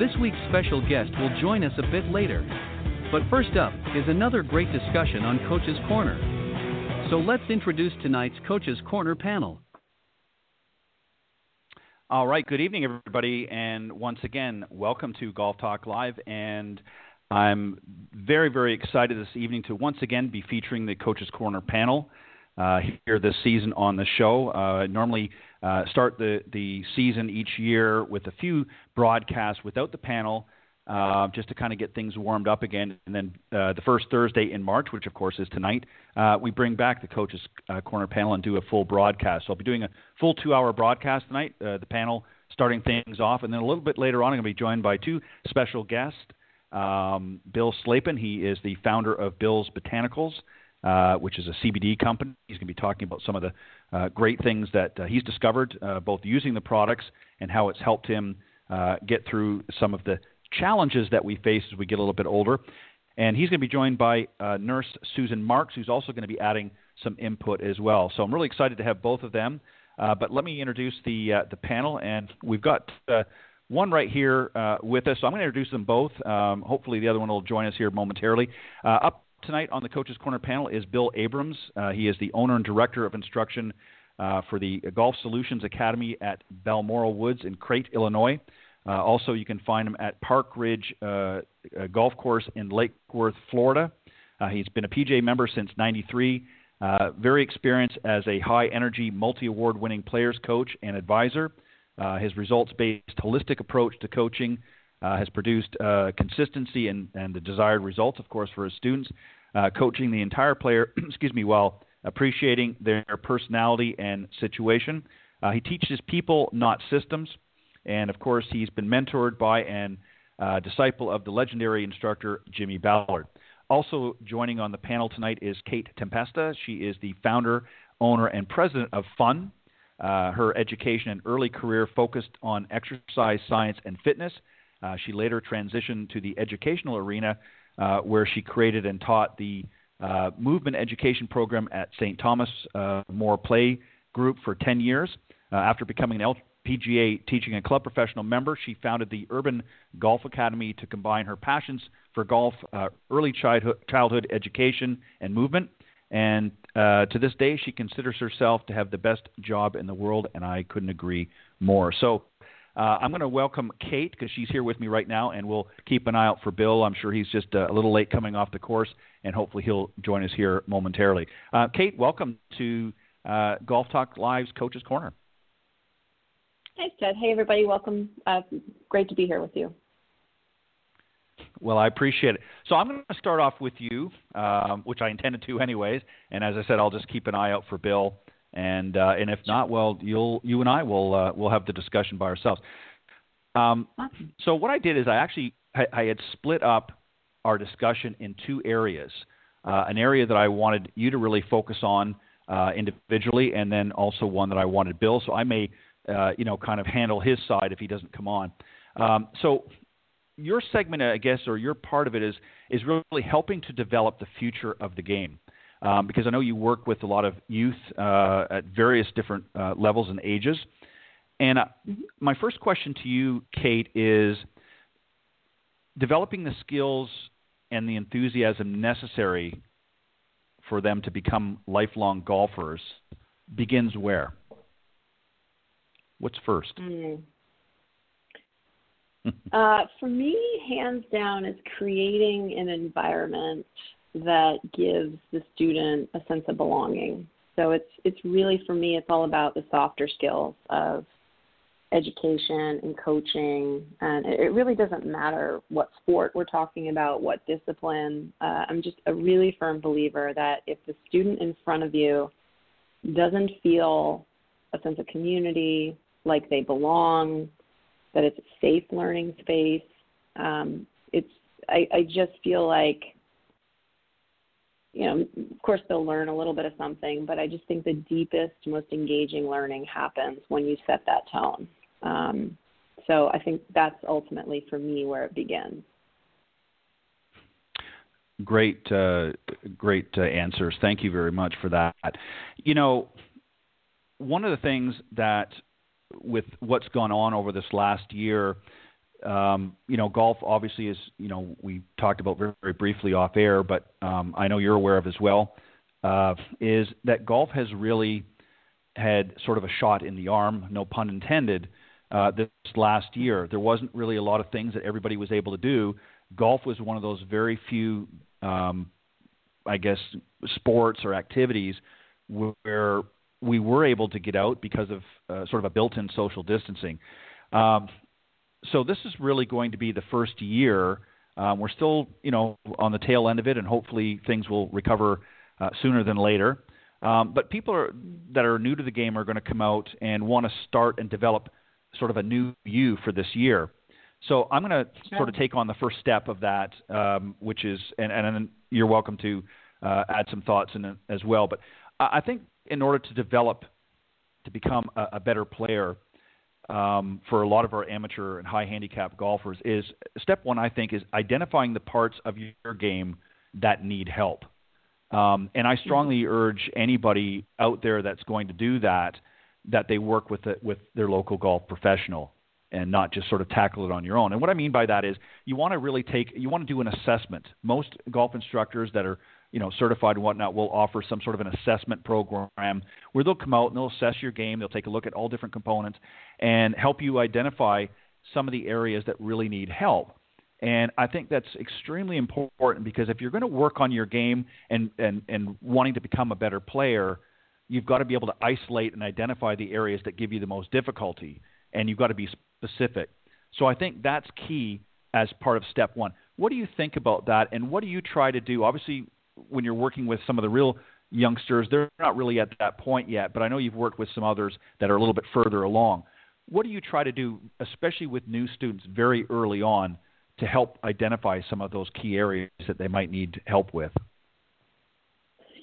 This week's special guest will join us a bit later. But first up is another great discussion on Coach's Corner. So let's introduce tonight's Coach's Corner panel. All right, good evening, everybody, and once again, welcome to Golf Talk Live. And I'm very, very excited this evening to once again be featuring the Coach's Corner panel uh, here this season on the show. Uh, normally, uh, start the the season each year with a few broadcasts without the panel. Uh, just to kind of get things warmed up again. And then uh, the first Thursday in March, which of course is tonight, uh, we bring back the Coaches uh, Corner panel and do a full broadcast. So I'll be doing a full two hour broadcast tonight, uh, the panel starting things off. And then a little bit later on, I'm going to be joined by two special guests. Um, Bill Slapin, he is the founder of Bill's Botanicals, uh, which is a CBD company. He's going to be talking about some of the great things that he's discovered, both using the products and how it's helped him get through some of the challenges that we face as we get a little bit older. And he's going to be joined by uh, nurse Susan Marks, who's also going to be adding some input as well. So I'm really excited to have both of them. Uh, but let me introduce the uh, the panel, and we've got uh, one right here uh, with us. So I'm going to introduce them both. Um, hopefully, the other one will join us here momentarily. Uh, up tonight on the Coaches Corner panel is Bill Abrams. he is the owner and director of instruction for the Golf Solutions Academy at Balmoral Woods in Crete, Illinois. Uh, also, you can find him at Park Ridge uh, Golf Course in Lake Worth, Florida. Uh, he's been a PGA member since '93. Uh, very experienced as a high energy, multi award winning players coach and advisor. Uh, his results based holistic approach to coaching uh, has produced consistency and, and, the desired results, of course, for his students. coaching the entire player, excuse me, while appreciating their personality and situation. he teaches people, not systems. And of course, he's been mentored by and uh, disciple of the legendary instructor Jimmy Ballard. Also joining on the panel tonight is Kate Tempesta. She is the founder, owner, and president of Fun. Uh, her education and early career focused on exercise, science, and fitness. Uh, she later transitioned to the educational arena, uh, where she created and taught the uh, movement education program at St. Thomas uh, More Play Group for 10 years. after becoming an LPGA teaching and club professional member. She founded the Urban Golf Academy to combine her passions for golf, uh, early childhood, childhood education, and movement. And uh, to this day, she considers herself to have the best job in the world, and I couldn't agree more. So uh, I'm going to welcome Kate because she's here with me right now, and we'll keep an eye out for Bill. I'm sure he's just uh, a little late coming off the course, and hopefully he'll join us here momentarily. Uh, Kate, welcome to uh, Golf Talk Live's Coach's Corner. Thanks, Ted. Hey, everybody. Welcome. Uh, great to be here with you. Well, I appreciate it. So I'm going to start off with you, um, which I intended to anyways. And as I said, I'll just keep an eye out for Bill. And uh, and if not, well, you'll you and I will uh, will have the discussion by ourselves. Um, so what I did is I actually I, I had split up our discussion in two areas. Uh, an area that I wanted you to really focus on uh, individually, and then also one that I wanted Bill. So I may uh, you know, kind of handle his side if he doesn't come on. Um, so your segment, I guess, or your part of it is is really helping to develop the future of the game. Um, because I know you work with a lot of youth uh, at various different uh, levels and ages. And uh, mm-hmm. my first question to you, Kate, is developing the skills and the enthusiasm necessary for them to become lifelong golfers begins where? What's first? Mm. uh, for me, hands down, is creating an environment that gives the student a sense of belonging. So it's it's really for me it's all about the softer skills of education and coaching and it really doesn't matter what sport we're talking about what discipline uh, i'm just a really firm believer that if the student in front of you doesn't feel a sense of community like they belong that it's a safe learning space um, it's I, I just feel like you know, of course they'll learn a little bit of something, but I just think the deepest, most engaging learning happens when you set that tone. Um, so I think that's ultimately for me where it begins. Great, uh, great uh, answers. Thank you very much for that. You know, one of the things that with what's gone on over this last year, um, you know, golf obviously is, you know, we talked about very, very briefly off air, but um, I know you're aware of as well, uh, is that golf has really had sort of a shot in the arm, no pun intended, uh, this last year. There wasn't really a lot of things that everybody was able to do. Golf was one of those very few, um, I guess, sports or activities where we were able to get out because of uh, sort of a built-in social distancing. Um, so this is really going to be the first year. Um, we're still, you know, on the tail end of it, and hopefully things will recover uh, sooner than later. Um, but people are, that are new to the game are going to come out and want to start and develop sort of a new you for this year. So I'm going to sure. sort of take on the first step of that, um, which is, and, and you're welcome to uh, add some thoughts in as well. But I think in order to develop, to become a, a better player, um, for a lot of our amateur and high handicap golfers is step one. I think is identifying the parts of your game that need help. Um, and I strongly mm-hmm. urge anybody out there that's going to do that that they work with it with their local golf professional and not just sort of tackle it on your own. And what I mean by that is you want to really take you want to do an assessment. Most golf instructors that are you know, certified and whatnot, will offer some sort of an assessment program where they'll come out and they'll assess your game. They'll take a look at all different components and help you identify some of the areas that really need help. And I think that's extremely important because if you're going to work on your game and, and, and wanting to become a better player, you've got to be able to isolate and identify the areas that give you the most difficulty, and you've got to be specific. So I think that's key as part of step one. What do you think about that, and what do you try to do? Obviously, when you're working with some of the real youngsters, they're not really at that point yet, but I know you've worked with some others that are a little bit further along. What do you try to do, especially with new students very early on, to help identify some of those key areas that they might need help with?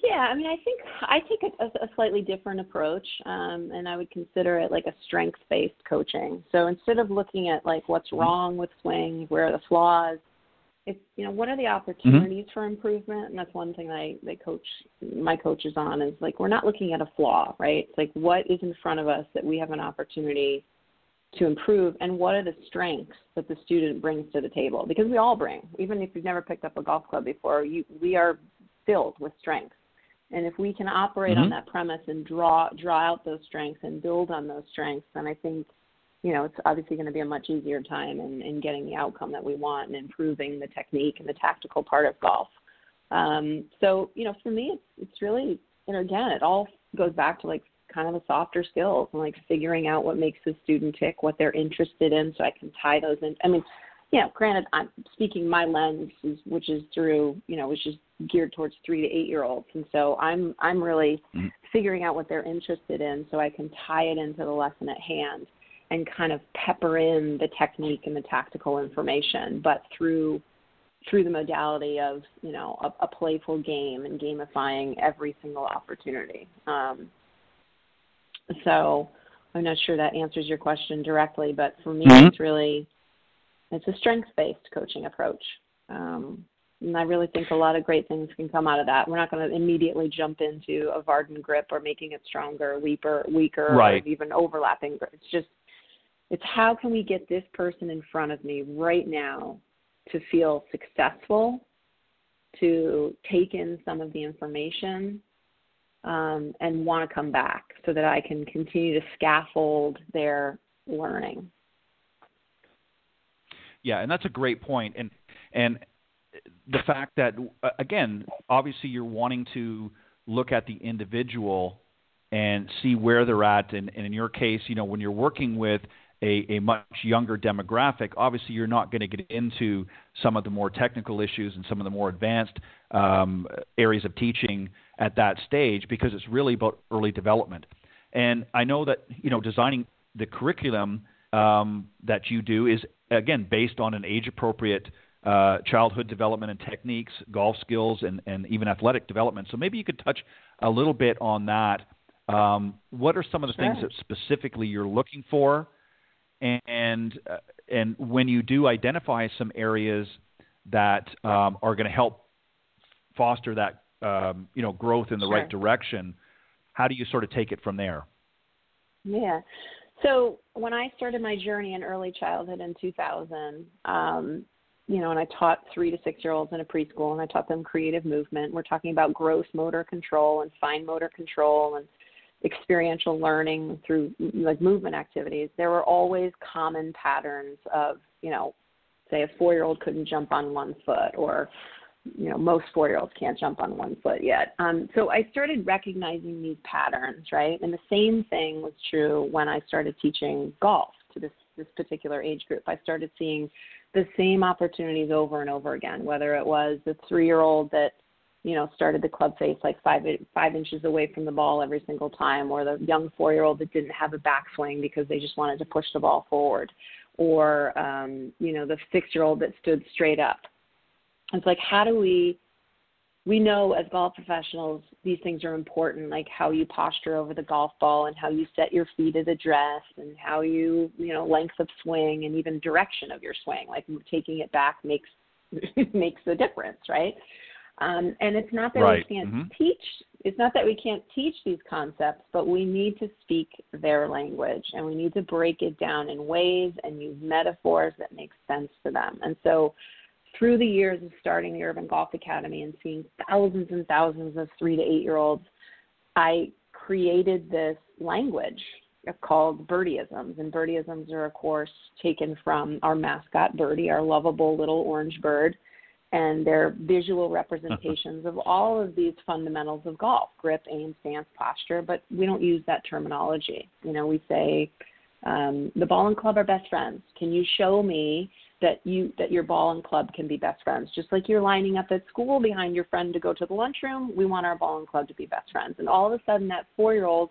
Yeah, I mean, I think I take a, a slightly different approach, um, and I would consider it like a strengths-based coaching. So instead of looking at like what's mm-hmm. wrong with swing, where are the flaws, it's you know what are the mm-hmm. opportunities mm-hmm. for improvement and that's one thing that I, that coach my coaches on is like we're not looking at a flaw right it's like what is in front of us that we have an opportunity to improve and what are the strengths that the student brings to the table because we all bring even if you've never picked up a golf club before you we are filled with strengths and if we can operate mm-hmm. on that premise and draw draw out those strengths and build on those strengths then i think you know, it's obviously going to be a much easier time in, in getting the outcome that we want and improving the technique and the tactical part of golf. Um, so, you know, for me, it's it's really, you know, again, it all goes back to like kind of the softer skills and like figuring out what makes the student tick, what they're interested in, so I can tie those in. I mean, you know, granted, I'm speaking my lens, is, which is through, you know, which is geared towards three to eight year olds, and so I'm I'm really mm-hmm. figuring out what they're interested in, so I can tie it into the lesson at hand and kind of pepper in the technique and the tactical information, but through through the modality of you know a, a playful game and gamifying every single opportunity. Um, so I'm not sure that answers your question directly, but for me, mm-hmm. it's really it's a strengths-based coaching approach. Um, and I really think a lot of great things can come out of that. We're not going to immediately jump into a Vardon grip or making it stronger, weaker, weaker, right. or even overlapping. It's just it's how can we get this person in front of me right now to feel successful, to take in some of the information, um, and want to come back so that I can continue to scaffold their learning. Yeah, and that's a great point. And and the fact that uh, again, obviously, you're wanting to look at the individual and see where they're at. And, and in your case, you know, when you're working with a, a much younger demographic, obviously you're not going to get into some of the more technical issues and some of the more advanced um, areas of teaching at that stage because it's really about early development. And I know that you know designing the curriculum um, that you do is again based on an age-appropriate uh, childhood development and techniques, golf skills, and, and even athletic development. So maybe you could touch a little bit on that. Um, what are some of the sure. things that specifically you're looking for? and uh, and when you do identify some areas that um, are going to help foster that um, you know growth in the sure. right direction, how do you sort of take it from there? Yeah. So when I started my journey in early childhood in 2000, um, you know, and I taught three to six year olds in a preschool, and I taught them creative movement. We're talking about gross motor control and fine motor control and experiential learning through like movement activities, there were always common patterns of, you know, say a four year old couldn't jump on one foot or you know most four year olds can't jump on one foot yet. Um, so i started recognizing these patterns right? And the same thing was true when i started teaching golf to this this particular age group. I started seeing the same opportunities over and over again whether it was the three year old that you know, started the club face like five five inches away from the ball every single time, or the young four year old that didn't have a backswing because they just wanted to push the ball forward, or um, you know, the six year old that stood straight up. It's like how do we we know as golf professionals these things are important, like how you posture over the golf ball and how you set your feet at address and how you you know length of swing and even direction of your swing, like taking it back makes makes a difference, right? Um, and it's not that right. we can't mm-hmm. teach. It's not that we can't teach these concepts, but we need to speak their language, and we need to break it down in ways and use metaphors that make sense to them. And so, through the years of starting the Urban Golf Academy and seeing thousands and thousands of three to eight year olds, I created this language called birdieisms. And birdieisms are, of course, taken from our mascot, Birdie, our lovable little orange bird and they're visual representations of all of these fundamentals of golf grip aim stance posture. But we don't use that terminology. You know we say um, the ball and club are best friends. Can you show me that you that your ball and club can be best friends just like you're lining up at school behind your friend to go to the lunchroom we want our ball and club to be best friends and all of a sudden that four year old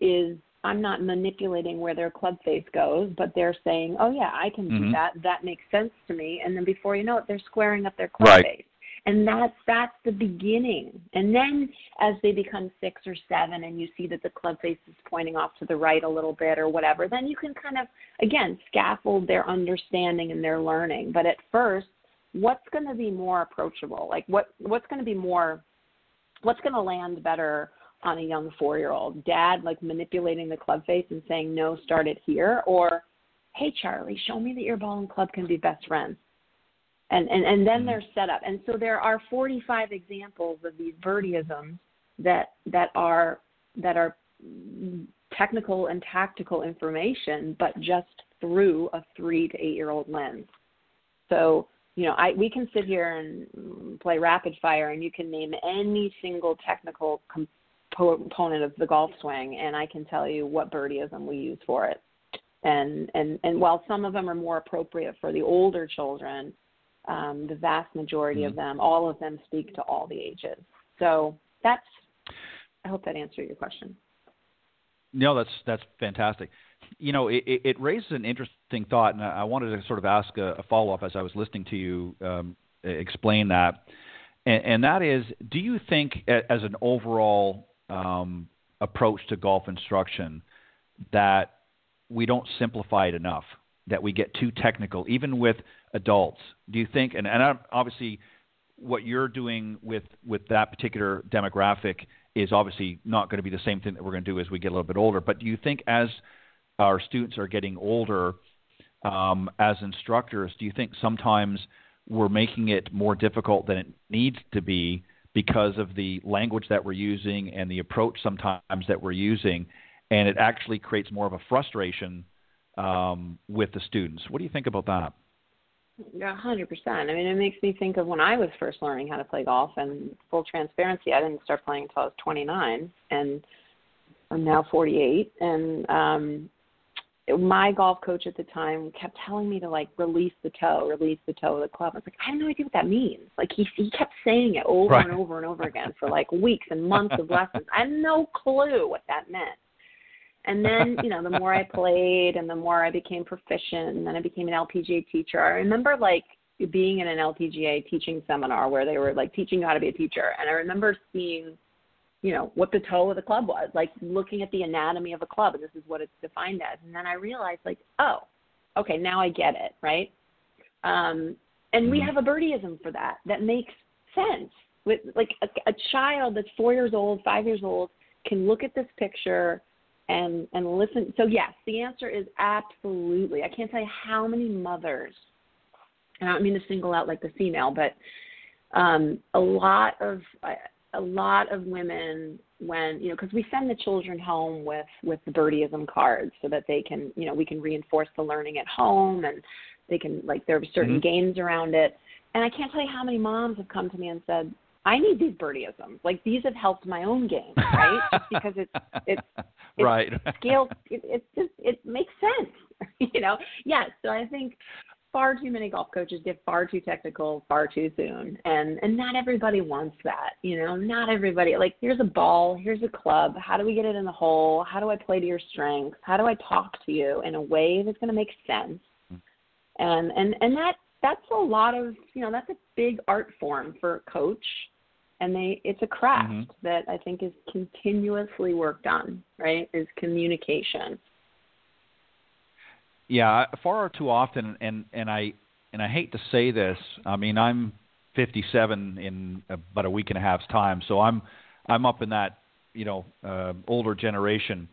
is I'm not manipulating where their club face goes, but they're saying, "Oh yeah, I can mm-hmm. do that. That makes sense to me." And then before you know it, they're squaring up their club right. face. And that's that's the beginning. And then as they become six or seven, and you see that the club face is pointing off to the right a little bit or whatever, then you can kind of again scaffold their understanding and their learning. But at first, what's going to be more approachable? Like what what's going to be more what's going to land better on a young four year old dad like manipulating the club face and saying no start it here or hey charlie show me that your ball and club can be best friends and and, and then mm-hmm. they're set up and so there are 45 examples of these birdieisms that that are that are technical and tactical information but just through a three to eight year old lens so you know, I we can sit here and play rapid fire, and you can name any single technical com- component of the golf swing, and I can tell you what birdieism we use for it. And and and while some of them are more appropriate for the older children, um, the vast majority mm-hmm. of them, all of them speak to all the ages. So that's. I hope that answered your question. No, that's that's fantastic. You know, it, it raises an interesting thought, and I wanted to sort of ask a, a follow up as I was listening to you um, explain that, and, and that is, do you think, as an overall um, approach to golf instruction that we don't simplify it enough, that we get too technical, even with adults. Do you think, and, and obviously what you're doing with, with that particular demographic is obviously not going to be the same thing that we're going to do as we get a little bit older, but do you think as our students are getting older, um, as instructors, do you think sometimes we're making it more difficult than it needs to be because of the language that we're using and the approach sometimes that we're using, and it actually creates more of a frustration um, with the students. What do you think about that? Yeah, hundred percent. I mean, it makes me think of when I was first learning how to play golf. And full transparency, I didn't start playing until I was 29, and I'm now 48. And um, my golf coach at the time kept telling me to like release the toe, release the toe of the club. I was like, I have no idea what that means. Like he he kept saying it over right. and over and over again for like weeks and months of lessons. I had no clue what that meant. And then, you know, the more I played and the more I became proficient and then I became an LPGA teacher. I remember like being in an LPGA teaching seminar where they were like teaching you how to be a teacher. And I remember seeing, you know, what the toe of the club was, like looking at the anatomy of a club and this is what it's defined as. And then I realized like, oh, okay, now I get it, right? Um, and we Mm-hmm. have a birdieism for that. That makes sense. With like a, a child that's four years old, five years old, can look at this picture and and listen. So yes, the answer is absolutely. I can't tell you how many mothers, and I don't mean to single out like the female, but um, a lot of a lot of women when you know because we send the children home with with the birdieism cards so that they can you know we can reinforce the learning at home and they can like there are certain Mhm. games around it and i can't tell you how many moms have come to me and said i need these birdieisms. Like these have helped my own game right? Because it's it's it's right. scale it, it just it makes sense you know? Yes so i think far too many golf coaches get far too technical far too soon and and not everybody wants that you know? Not everybody like here's a ball here's a club how do we get it in the hole? How do i play to your strengths? How do i talk to you in a way that's going to make sense? Hmm. And and and that that's a lot of you know that's a big art form for a coach and they it's a craft Mhm. that i think is continuously worked on right is communication Yeah, far too often, and and I and I hate to say this. I mean, I'm 57 in about a week and a half's time, so I'm I'm up in that you know uh, older generation.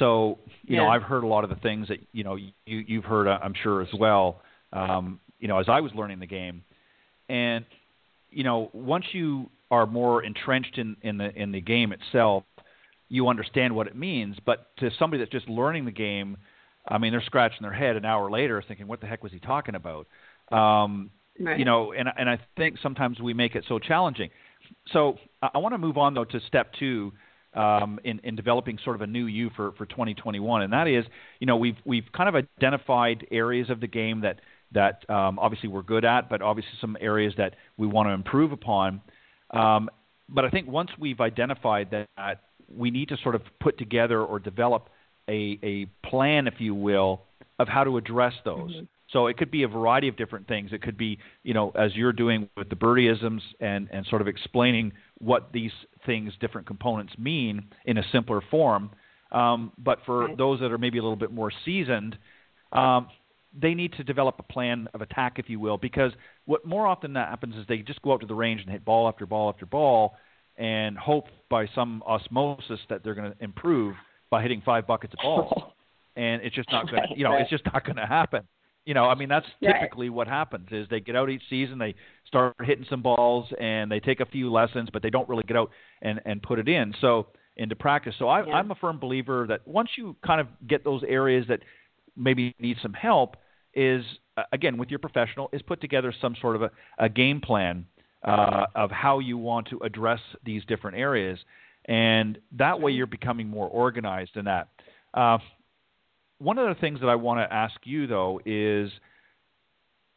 So you know, I've heard a lot of the things that you know you you've heard, I'm sure as well. Um, you know, as I was learning the game, and you know, once you are more entrenched in in the in the game itself, you understand what it means. But to somebody that's just learning the game, I mean, they're scratching their head an hour later, thinking, "What the heck was he talking about?" Um, right you know, and and I think sometimes we make it so challenging. So I, I want to move on though to step two um, in in developing sort of a new you for for 2021, and that is, you know, we've we've kind of identified areas of the game that that um, obviously we're good at, but obviously some areas that we want to improve upon. Um, but I think once we've identified that, we need to sort of put together or develop a, a plan, if you will, of how to address those. Mhm. So it could be a variety of different things. It could be, you know, as you're doing with the birdieisms and, and sort of explaining what these things, different components mean in a simpler form. Um, but for Right. those that are maybe a little bit more seasoned, um, they need to develop a plan of attack, if you will, because what more often that happens is they just go out to the range and hit ball after ball after ball and hope by some osmosis that they're going to improve by hitting five buckets of balls. And it's just not going to, you know, it's just not going to happen. You know, I mean, that's typically what happens is they get out each season, they start hitting some balls, and they take a few lessons, but they don't really get out and and put it in. So into practice. So I, Yeah. I'm a firm believer that once you kind of get those areas that maybe need some help, is uh, again with your professional is put together some sort of a, a game plan uh, of how you want to address these different areas, and that way you're becoming more organized in that. Uh, one of the things that I want to ask you though is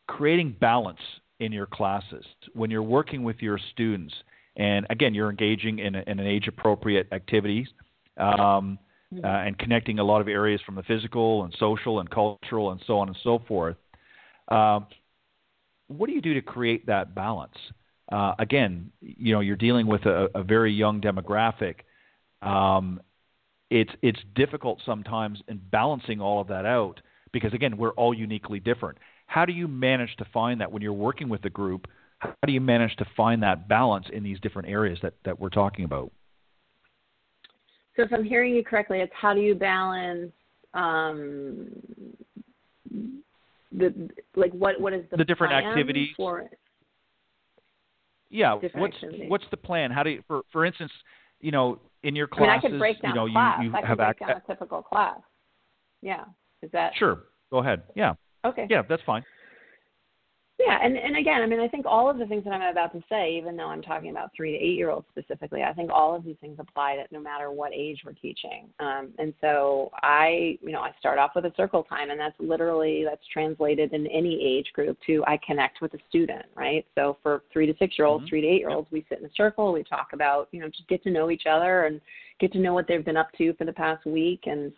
creating balance in your classes when you're working with your students, and again you're engaging in, a, in an age-appropriate activities. Um, uh, and connecting a lot of areas from the physical and social and cultural and so on and so forth. Um, what do you do to create that balance? Uh, again, you know, you're dealing with a, a very young demographic. Um, it's it's difficult sometimes in balancing all of that out because again, we're all uniquely different. How do you manage to find that when you're working with a group? How do you manage to find that balance in these different areas that, that we're talking about? So if I'm hearing you correctly, it's how do you balance um, the like what what is the The different plan activities. for it? Yeah, different what's activities. what's the plan? How do you, for for instance, you know, in your I mean, I classes, could break down you know, class. you you have break ac- down a typical class. Yeah, is that Sure, go ahead. Yeah, okay? yeah, that's fine. Yeah, and and again, I mean, I think all of the things that I'm about to say, even though I'm talking about three to eight year olds specifically, I think all of these things apply to no matter what age we're teaching. Um, and so I, you know, I start off with a circle time, and that's literally that's translated in any age group to I connect with a student, right? So for three to six year olds, mm-hmm. three to eight year olds, we sit in a circle, we talk about, you know, just get to know each other and get to know what they've been up to for the past week and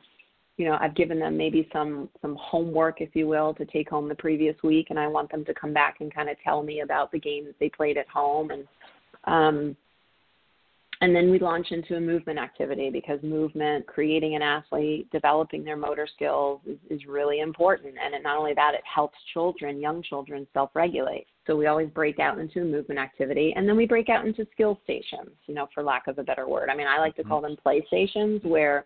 you know i've given them maybe some some homework if you will to take home the previous week and i want them to come back and kind of tell me about the games they played at home. And um and then we launch into a movement activity because movement creating an athlete developing their motor skills is, is really important. And it, not only that it helps children young children self regulate so we always break out into a movement activity and then we break out into skill stations you know for lack of a better word. I mean i like to mm-hmm. call them play stations where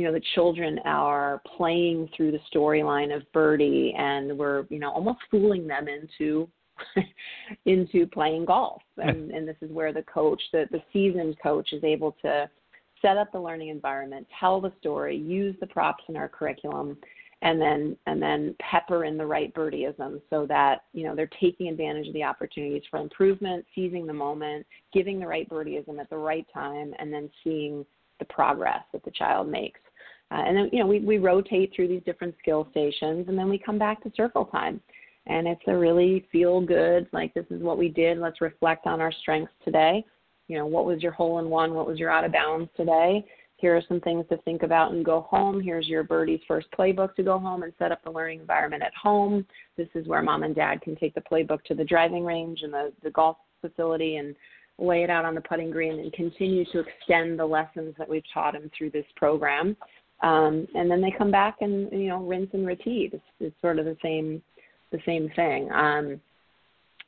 you know the children are playing through the storyline of Birdie, and we're you know almost fooling them into into playing golf. And, and this is where the coach, the the seasoned coach, is able to set up the learning environment, tell the story, use the props in our curriculum, and then and then pepper in the right birdieism so that you know they're taking advantage of the opportunities for improvement, seizing the moment, giving the right birdieism at the right time, and then seeing the progress that the child makes. Uh, and then, you know, we, we rotate through these different skill stations and then we come back to circle time. And it's a really feel good, like this is what we did. Let's reflect on our strengths today. You know, what was your hole in one? What was your out of bounds today? Here are some things to think about and go home. Here's your birdie's first playbook to go home and set up the learning environment at home. This is where mom and dad can take the playbook to the driving range and the, the golf facility and lay it out on the putting green and continue to extend the lessons that we've taught them through this program. Um, and then they come back and you know rinse and repeat. It's, it's sort of the same the same thing. Um,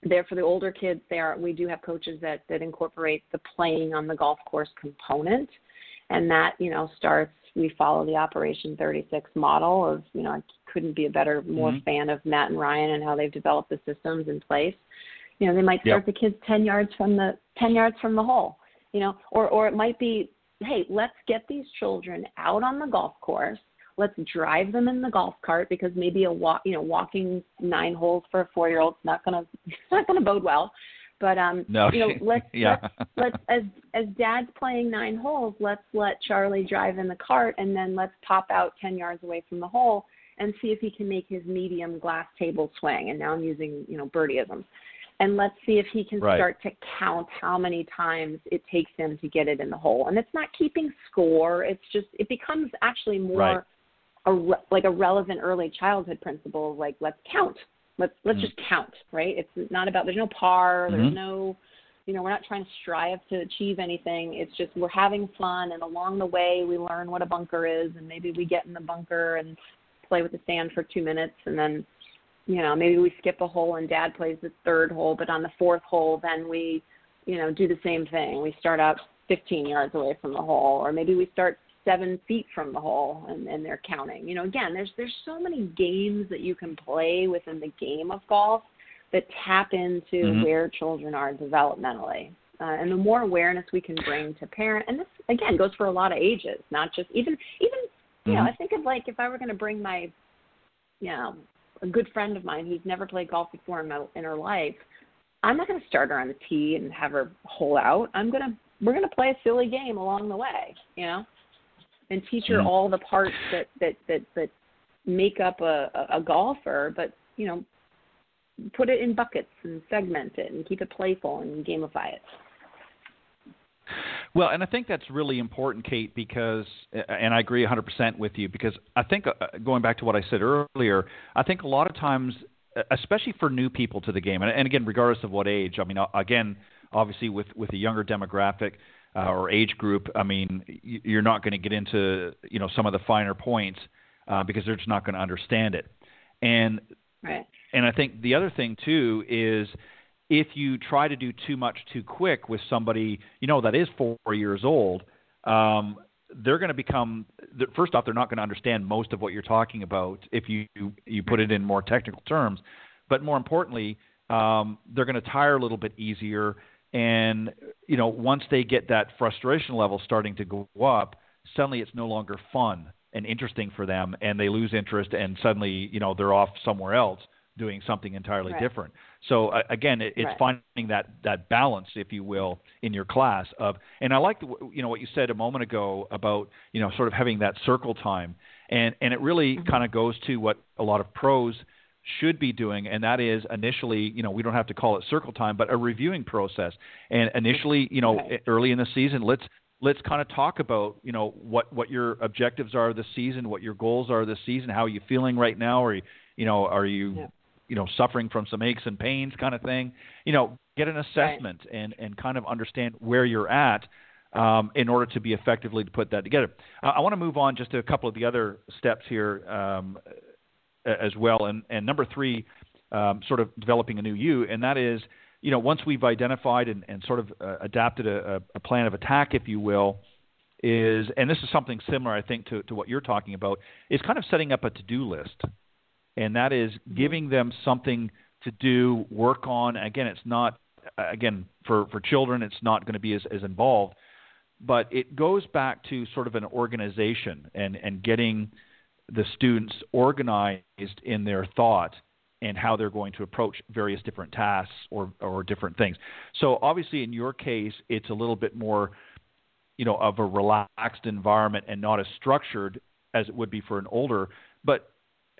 there for the older kids, they are we do have coaches that that incorporate the playing on the golf course component, and that you know starts. We follow the Operation 36 model of you know I couldn't be a better more mm-hmm. fan of Matt and Ryan and how they've developed the systems in place. You know they might start yep. the kids 10 yards from the 10 yards from the hole. You know, or or it might be hey, let's get these children out on the golf course. Let's drive them in the golf cart because maybe a walk, you know, walking nine holes for a four-year-old is not gonna not gonna bode well. But um, no, you know, let's yeah. let's, let's as as Dad's playing nine holes, let's let Charlie drive in the cart, and then let's pop out ten yards away from the hole and see if he can make his medium glass table swing. And now I'm using you know birdieisms and let's see if he can right. start to count how many times it takes him to get it in the hole. And it's not keeping score. It's just it becomes actually more right. a like a relevant early childhood principle. Like let's count. Let's let's mm-hmm. just count. Right. It's not about there's no par. Mm-hmm. There's no you know we're not trying to strive to achieve anything. It's just we're having fun, and along the way we learn what a bunker is, and maybe we get in the bunker and play with the sand for two minutes, and then you know, maybe we skip a hole and dad plays the third hole, but on the fourth hole, then we, you know, do the same thing. We start out 15 yards away from the hole, or maybe we start seven feet from the hole and, and they're counting. You know, again, there's there's so many games that you can play within the game of golf that tap into mm-hmm. where children are developmentally. Uh, and the more awareness we can bring to parent, and this again goes for a lot of ages, not just even even you mm-hmm. know I think of like if I were going to bring my you know a good friend of mine who's never played golf before in, my, in her life, I'm not going to start her on the tee and have her hole out. I'm going to we're going to play a silly game along the way, you know, and teach her mm-hmm. all the parts that that that that make up a, a golfer, but you know, put it in buckets and segment it and keep it playful and gamify it. Well, and I think that's really important, Kate, because, and I agree 100% with you, because I think, uh, going back to what I said earlier, I think a lot of times, especially for new people to the game, and, and again, regardless of what age, I mean, again, obviously with, with a younger demographic uh, or age group, I mean, you're not going to get into, you know, some of the finer points uh, because they're just not going to understand it. And, right. and I think the other thing, too, is – if you try to do too much too quick with somebody, you know, that is four years old, um, they're going to become first off they're not going to understand most of what you're talking about if you you put it in more technical terms. But more importantly um, they're going to tire a little bit easier. And you know once they get that frustration level starting to go up suddenly it's no longer fun and interesting for them and they lose interest and suddenly you know they're off somewhere else doing something entirely right. different. So uh, again, it, it's right. finding that that balance, if you will, in your class of. And I like the, you know what you said a moment ago about you know sort of having that circle time, and and it really mm-hmm. kind of goes to what a lot of pros should be doing, and that is initially, you know, we don't have to call it circle time, but a reviewing process. And initially, you know, right. early in the season, let's let's kind of talk about, you know, what what your objectives are this season, what your goals are this season, how are you feeling right now, or you know, are you yeah. You know suffering from some aches and pains kind of thing. You know, get an assessment right. and and kind of understand where you're at. Um, in order to be effectively to put that together, uh, I want to move on just to a couple of the other steps here um, as well. And, and number three, um, sort of developing a new you, and that is, you know, once we've identified and, and sort of uh, adapted a, a, plan of attack, if you will, is, and this is something similar, I think, to, to what you're talking about, is kind of setting up a to-do list, and that is mm-hmm. giving them something to do, work on. Again, it's not, again, for, for children, it's not going to be as, as involved, but it goes back to sort of an organization and, and getting – the students organized in their thought and how they're going to approach various different tasks or, or different things. So obviously in your case, it's a little bit more, you know, of a relaxed environment and not as structured as it would be for an older, but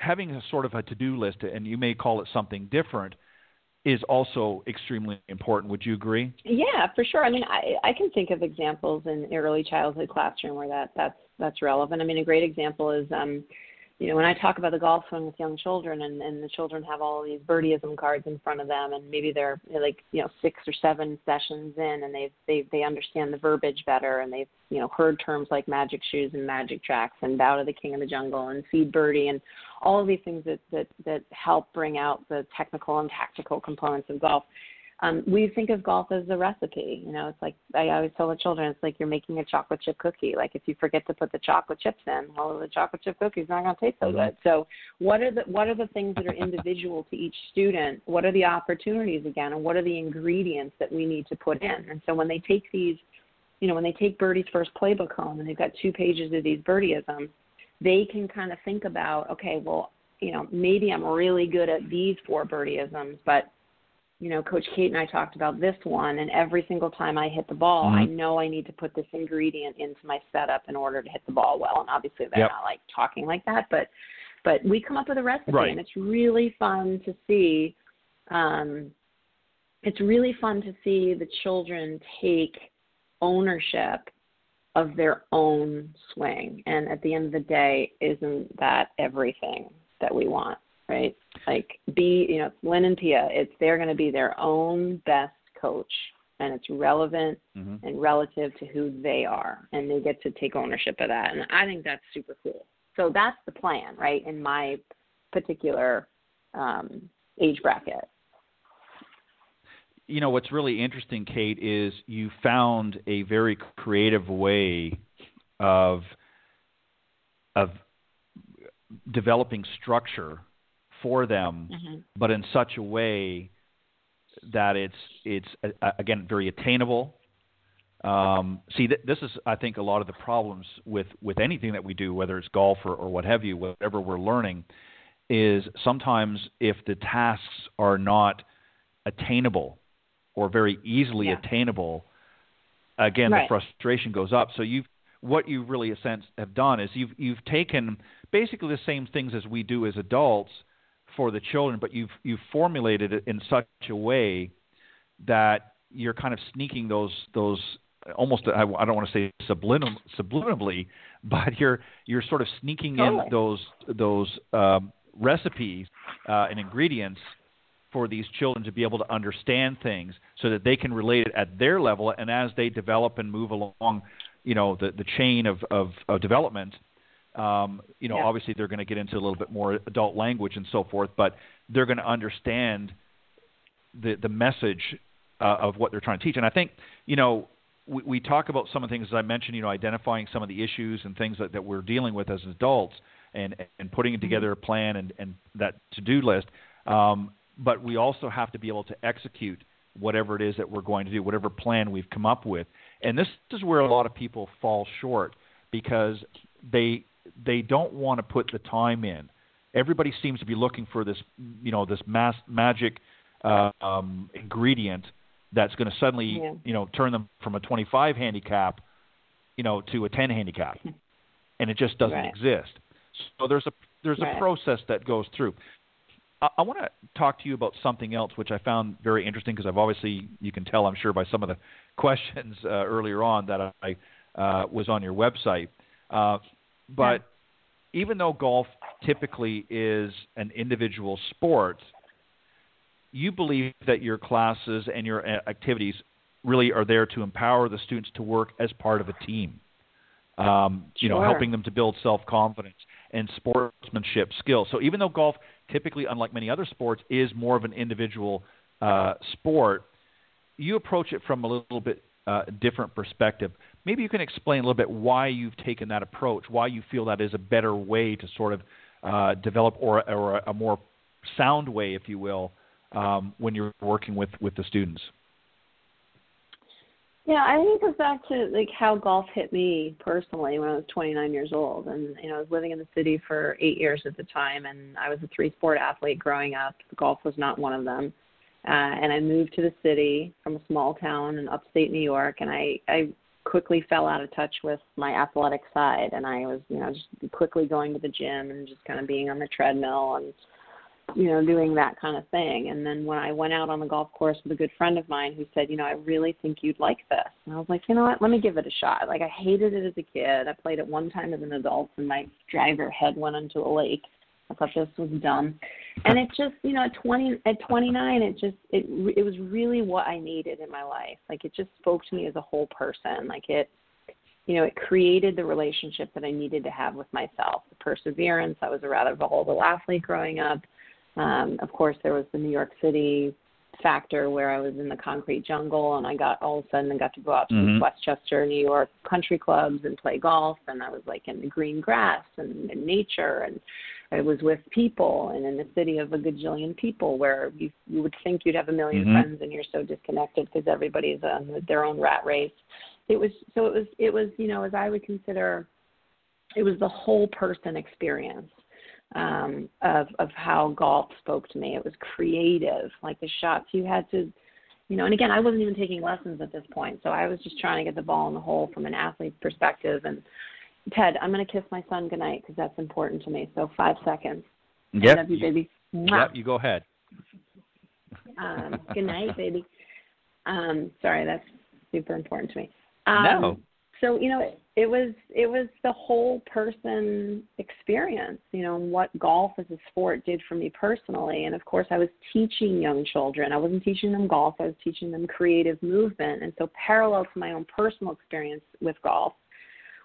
having a sort of a to-do list, and you may call it something different, is also extremely important. Would you agree? Yeah, for sure. I mean, I, I can think of examples in early childhood classroom where that that's that's relevant. I mean, a great example is, um, you know, when I talk about the golf swing with young children, and and the children have all these birdieism cards in front of them, and maybe they're like you know six or seven sessions in, and they they they understand the verbiage better, and they've you know heard terms like magic shoes and magic tracks, and bow to the king of the jungle, and feed birdie, and all of these things that that that help bring out the technical and tactical components of golf um, we think of golf as a recipe. You know, it's like I always tell the children, it's like you're making a chocolate chip cookie. Like if you forget to put the chocolate chips in, well, the chocolate chip cookie's not going to taste so mm-hmm. good. So, what are the what are the things that are individual to each student? What are the opportunities again, and what are the ingredients that we need to put in? And so when they take these, you know, when they take Birdie's first playbook home and they've got two pages of these birdieisms, they can kind of think about, okay, well, you know, maybe I'm really good at these four birdieisms, but you know, Coach Kate and I talked about this one, and every single time I hit the ball, mm-hmm. I know I need to put this ingredient into my setup in order to hit the ball well. And obviously, they're yep. not like talking like that, but but we come up with a recipe, right. and it's really fun to see. Um, it's really fun to see the children take ownership of their own swing, and at the end of the day, isn't that everything that we want? right? Like be, you know, Lynn and Pia, it's they're going to be their own best coach and it's relevant mm-hmm. and relative to who they are and they get to take ownership of that and I think that's super cool. So that's the plan, right? In my particular um, age bracket. You know what's really interesting, Kate, is you found a very creative way of of developing structure for them, mm-hmm. but in such a way that it's it's uh, again very attainable. Um, see, th- this is I think a lot of the problems with with anything that we do, whether it's golf or, or what have you, whatever we're learning, is sometimes if the tasks are not attainable or very easily yeah. attainable, again right. the frustration goes up. So you've what you really a sense have done is you've you've taken basically the same things as we do as adults for the children, but you've you've formulated it in such a way that you're kind of sneaking those those almost I, I don't want to say sublim, subliminally, but you're you're sort of sneaking totally. in those those um, recipes uh, and ingredients for these children to be able to understand things so that they can relate it at their level and as they develop and move along you know the the chain of of, of development um, you know, yeah. obviously they're going to get into a little bit more adult language and so forth, but they're going to understand the the message uh, of what they're trying to teach. And I think, you know, we, we talk about some of the things as I mentioned, you know, identifying some of the issues and things that, that we're dealing with as adults, and and putting mm-hmm. together a plan and and that to do list. Um, but we also have to be able to execute whatever it is that we're going to do, whatever plan we've come up with. And this is where a lot of people fall short because they they don't want to put the time in everybody seems to be looking for this, you know, this mass magic uh, um, ingredient that's going to suddenly, Yeah. you know, turn them from a 25 handicap, you know, to a 10 handicap, and it just doesn't Right. exist. So there's a there's a process that goes through. I, I want to talk to you about something else, which I found very interesting because I've obviously you can tell I'm sure by some of the questions uh, earlier on that I uh, was on your website. Uh, but even though golf typically is an individual sport, you believe that your classes and your uh, activities really are there to empower the students to work as part of a team. Um, you know, helping them to build self confidence and sportsmanship skills. So even though golf typically, unlike many other sports, is more of an individual uh, sport, you approach it from a little bit uh, different perspective. Maybe you can explain a little bit why you've taken that approach, why you feel that is a better way to sort of uh, develop, or, or a more sound way, if you will, um, when you're working with, with the students. Yeah, I think it goes back to like how golf hit me personally when I was 29 years old, and you know I was living in the city for eight years at the time, and I was a three-sport athlete growing up. Golf was not one of them, uh, and I moved to the city from a small town in upstate New York, and I I quickly fell out of touch with my athletic side, and I was you know just quickly going to the gym and just kind of being on the treadmill and you know, doing that kind of thing. And then when I went out on the golf course with a good friend of mine who said, you know, I really think you'd like this. And I was like, you know what, let me give it a shot. Like I hated it as a kid. I played it one time as an adult and my driver head went into a lake. I thought this was dumb. And it just, you know, at 20 at 29, it just it it was really what I needed in my life. Like it just spoke to me as a whole person. Like it you know, it created the relationship that I needed to have with myself. The perseverance. I was a rather volatile athlete growing up. Um, of course, there was the New York City factor where I was in the concrete jungle, and I got all of a sudden I got to go out to Mhm. Westchester, New York country clubs and play golf, and I was like in the green grass and in nature, and I was with people, and in the city of a gajillion people, where you you would think you'd have a 1000000 Mhm. friends, and you're so disconnected because everybody's on their own rat race. It was so it was it was you know as I would consider, it was the whole person experience um, of of how golf spoke to me. It was creative, like the shots you had to, you know. And again, I wasn't even taking lessons at this point, so I was just trying to get the ball in the hole from an athlete's perspective. And Ted, I'm going to kiss my son goodnight because that's important to me. So five seconds. I love you, baby. Yep. You go ahead. Um, good night, baby. Um, sorry, that's super important to me. Um, No. So you know, it, was it was the whole person experience. You know, and what golf as a sport did for me personally, and of course, I was teaching young children. I wasn't teaching them golf. I was teaching them creative movement, and so parallel to my own personal experience with golf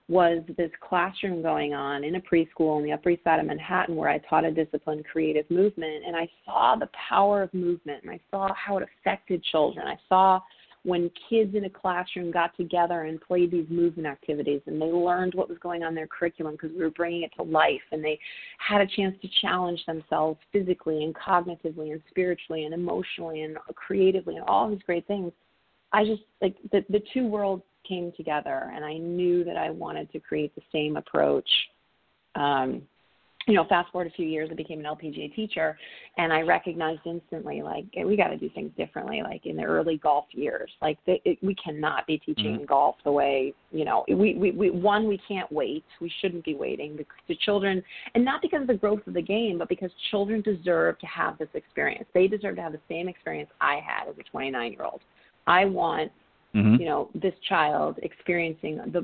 was this classroom going on in a preschool on the Upper East Side of Manhattan where I taught a discipline, creative movement, and I saw the power of movement and I saw how it affected children. I saw when kids in a classroom got together and played these movement activities and they learned what was going on in their curriculum because we were bringing it to life and they had a chance to challenge themselves physically and cognitively and spiritually and emotionally and creatively and all these great things. I just like the the two worlds came together and I knew that I wanted to create the same approach. Um, you know, fast forward a few years, I became an LPGA teacher, and I recognized instantly, like, we got to do things differently. Like in the early golf years, like the, it, we cannot be teaching Mhm. golf the way, you know, we, we, we one we can't wait. We shouldn't be waiting. The, the children, and not because of the growth of the game, but because children deserve to have this experience. They deserve to have the same experience I had as a 29 year old. I want Mhm. you know this child experiencing the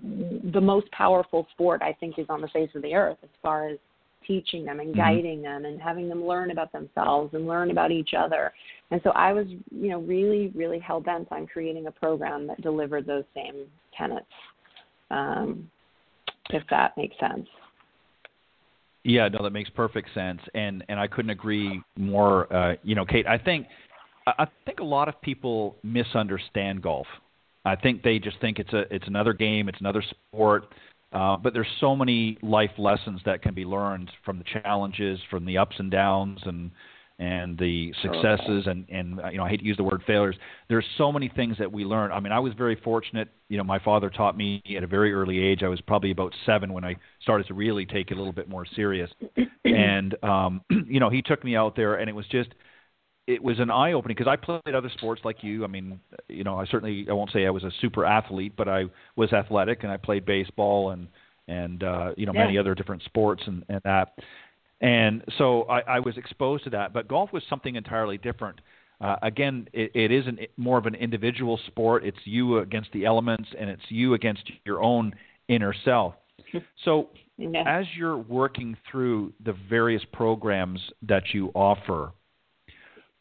the most powerful sport I think is on the face of the earth as far as teaching them and Mhm. guiding them and having them learn about themselves and learn about each other. And so I was, you know, really, really hell bent on creating a program that delivered those same tenets. Um, if that makes sense. Yeah, no, that makes perfect sense, and and I couldn't agree more. Uh, you know, Kate, I think I think a lot of people misunderstand golf. I think they just think it's a it's another game, it's another sport. Uh, but there's so many life lessons that can be learned from the challenges, from the ups and downs, and and the successes and and you know I hate to use the word failures. There's so many things that we learn. I mean, I was very fortunate. You know, my father taught me at a very early age. I was probably about seven when I started to really take it a little bit more serious. and um, you know, he took me out there, and it was just it was an eye opening because I played other sports like you. I mean, you know, I certainly I won't say I was a super athlete, but I was athletic and I played baseball and and uh, you know yeah. many other different sports and, and that. And so I, I was exposed to that. But golf was something entirely different. Uh, again, it, it is an, more of an individual sport. It's you against the elements, and it's you against your own inner self. So, yeah. as you're working through the various programs that you offer,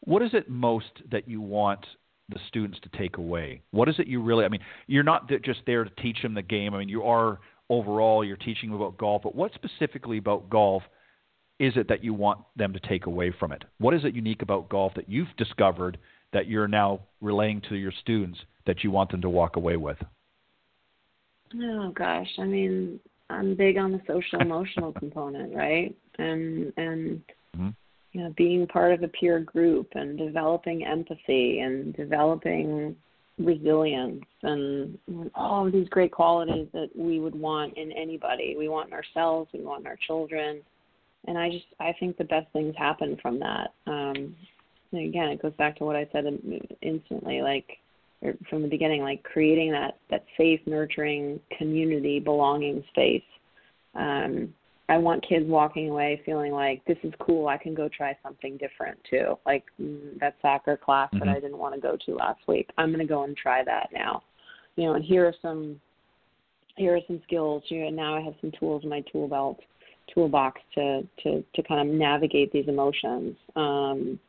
what is it most that you want the students to take away? What is it you really? I mean, you're not just there to teach them the game. I mean, you are overall. You're teaching them about golf, but what specifically about golf is it that you want them to take away from it? What is it unique about golf that you've discovered that you're now relaying to your students that you want them to walk away with? Oh gosh, I mean, I'm big on the social emotional component, right? And and mm-hmm. You know, being part of a peer group and developing empathy and developing resilience and all of these great qualities that we would want in anybody. We want in ourselves, we want in our children. And I just I think the best things happen from that. Um and again, it goes back to what I said instantly like from the beginning like creating that that safe, nurturing community, belonging space. Um I want kids walking away feeling like this is cool. I can go try something different too. Like mm, that soccer class mm-hmm. that I didn't want to go to last week. I'm going to go and try that now. You know, and here are some here are some skills. You know, now I have some tools in my tool belt, toolbox to to to kind of navigate these emotions. Um,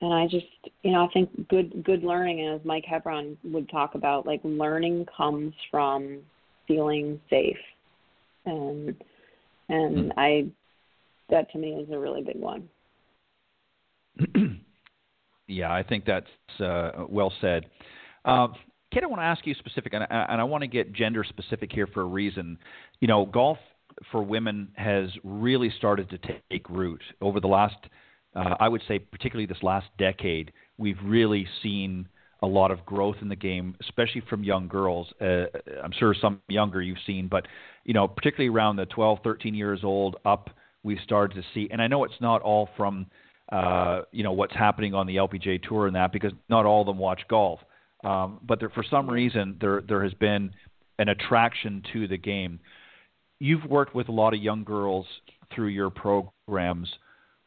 and I just, you know, I think good good learning, as Mike Hebron would talk about, like learning comes from feeling safe, and and mm-hmm. I that to me is a really big one. yeah, I think that's uh, well said. Uh, Kate, I want to ask you specific, and I, and I want to get gender specific here for a reason. You know, golf for women has really started to take root over the last, uh, I would say, particularly this last decade. We've really seen a lot of growth in the game, especially from young girls. Uh, I'm sure some younger you've seen, but you know, particularly around the 12, 13 years old up, we've started to see. And I know it's not all from uh, you know what's happening on the LPGA tour and that because not all of them watch golf. Um, but there, for some reason, there there has been an attraction to the game. You've worked with a lot of young girls through your programs.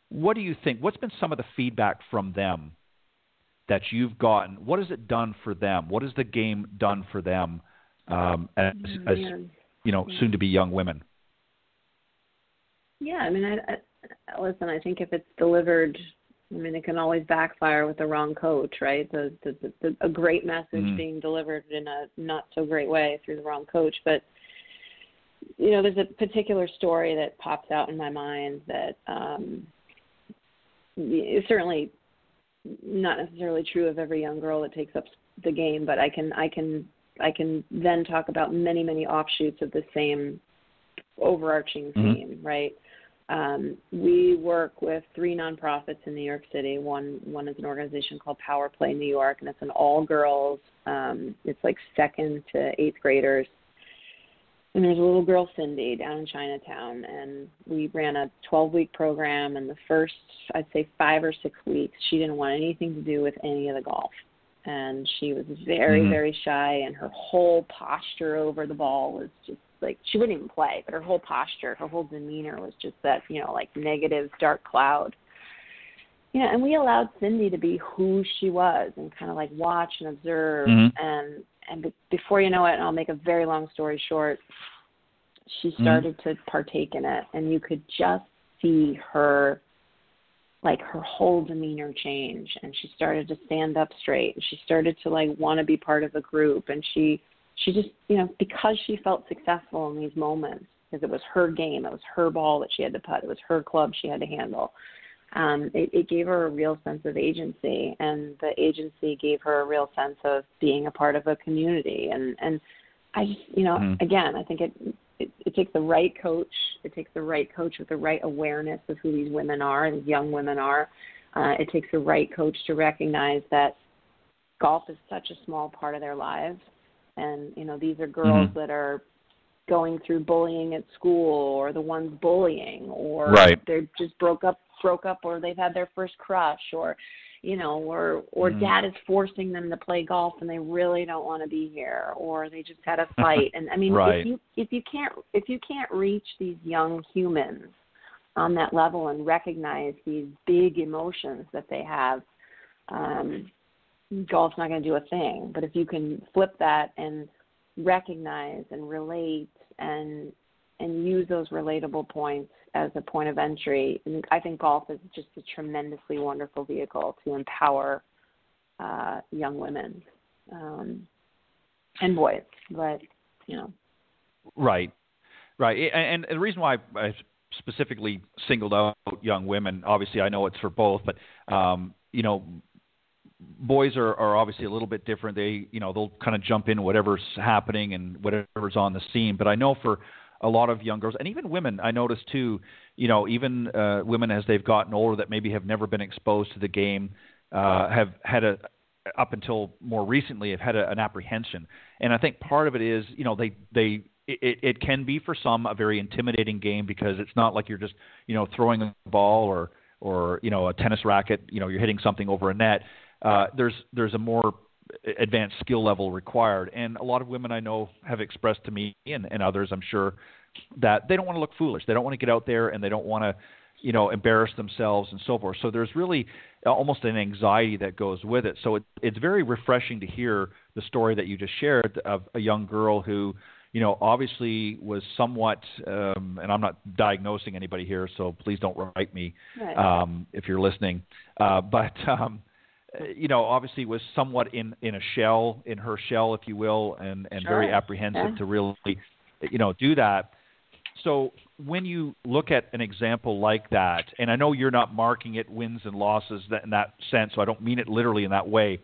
What do you think? What's been some of the feedback from them that you've gotten? What has it done for them? What has the game done for them um, as, mm, as you know, soon to be young women? Yeah, I mean, I, I, listen. I think if it's delivered, I mean, it can always backfire with the wrong coach, right? The, the, the, the a great message mm being delivered in a not so great way through the wrong coach, but you know, there's a particular story that pops out in my mind that um, certainly not necessarily true of every young girl that takes up the game, but I can I can I can then talk about many many offshoots of the same overarching mm-hmm. theme, right? Um, we work with three nonprofits in New York City. One one is an organization called Power Play New York, and it's an all girls. Um, it's like second to eighth graders and there's a little girl Cindy down in Chinatown and we ran a 12 week program and the first I'd say 5 or 6 weeks she didn't want anything to do with any of the golf and she was very mm-hmm. very shy and her whole posture over the ball was just like she wouldn't even play but her whole posture her whole demeanor was just that you know like negative dark cloud you know and we allowed Cindy to be who she was and kind of like watch and observe mm-hmm. and and be- before you know it, and I'll make a very long story short, she mm-hmm. started mm-hmm. to partake in it, and you could just see her, like her whole demeanor change, and she started to stand up straight, and she started to like want to be part of a group, and she, she just, you know, because she felt successful in these moments, because it was her game, it was her ball that she had to putt, it was her club she had to handle um, it, it gave her a real sense of agency, and the agency gave her a real sense of being a part of a community. And and I just, you know, mm-hmm. again, I think it, it it takes the right coach. It takes the right coach with the right awareness of who these women are, these young women are. Uh, it takes the right coach to recognize that golf is such a small part of their lives, and you know these are girls mm-hmm. that are going through bullying at school or the ones bullying or right. they just broke up broke up or they've had their first crush or you know or or mm. dad is forcing them to play golf and they really don't want to be here or they just had a fight and i mean right. if you if you can't if you can't reach these young humans on that level and recognize these big emotions that they have um golf's not going to do a thing but if you can flip that and recognize and relate and and use those relatable points as a point of entry. And I think golf is just a tremendously wonderful vehicle to empower uh, young women um, and boys. But you know, right, right. And, the reason why I specifically singled out young women, obviously I know it's for both, but um, you know, boys are, are obviously a little bit different. They, you know, they'll kind of jump in whatever's happening and whatever's on the scene. But I know for a lot of young girls and even women, I noticed too, you know, even uh, women as they've gotten older that maybe have never been exposed to the game, uh, have had a up until more recently have had a, an apprehension. And I think part of it is, you know, they they it, it can be for some a very intimidating game because it's not like you're just you know throwing a ball or or you know a tennis racket, you know, you're hitting something over a net uh, there's there's a more advanced skill level required. And a lot of women I know have expressed to me and, and others, I'm sure, that they don't want to look foolish. They don't want to get out there and they don't want to, you know, embarrass themselves and so forth. So there's really almost an anxiety that goes with it. So it, it's very refreshing to hear the story that you just shared of a young girl who, you know, obviously was somewhat, um, and I'm not diagnosing anybody here, so please don't write me right. um, if you're listening. Uh, but um, Uh, you know, obviously was somewhat in in a shell, in her shell, if you will, and and sure. very apprehensive yeah. to really, you know, do that. So when you look at an example like that, and I know you're not marking it wins and losses in that sense, so I don't mean it literally in that way.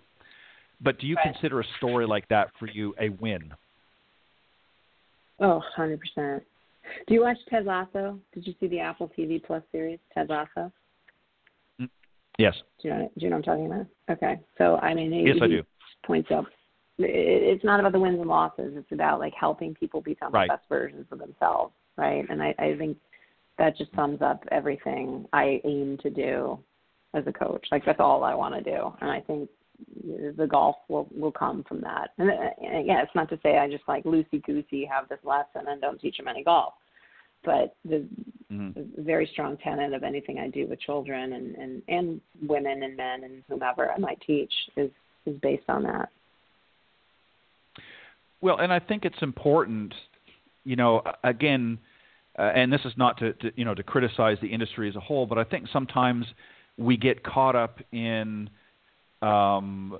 But do you right. consider a story like that for you a win? Oh, 100%. Do you watch Ted Lasso? Did you see the Apple TV Plus series, Ted Lasso? Yes. Do you know, do you know what I'm talking about? Okay. So, I mean, yes, he, I do. points out it's not about the wins and losses. It's about like helping people become right. the best versions of themselves, right? And I, I think that just sums up everything I aim to do as a coach. Like that's all I want to do, and I think the golf will will come from that. And, and yeah, it's not to say I just like loosey goosey have this lesson and don't teach them any golf but the mm-hmm. very strong tenet of anything I do with children and, and, and women and men and whomever I might teach is, is based on that. Well, and I think it's important, you know, again, uh, and this is not to, to, you know, to criticize the industry as a whole, but I think sometimes we get caught up in, um,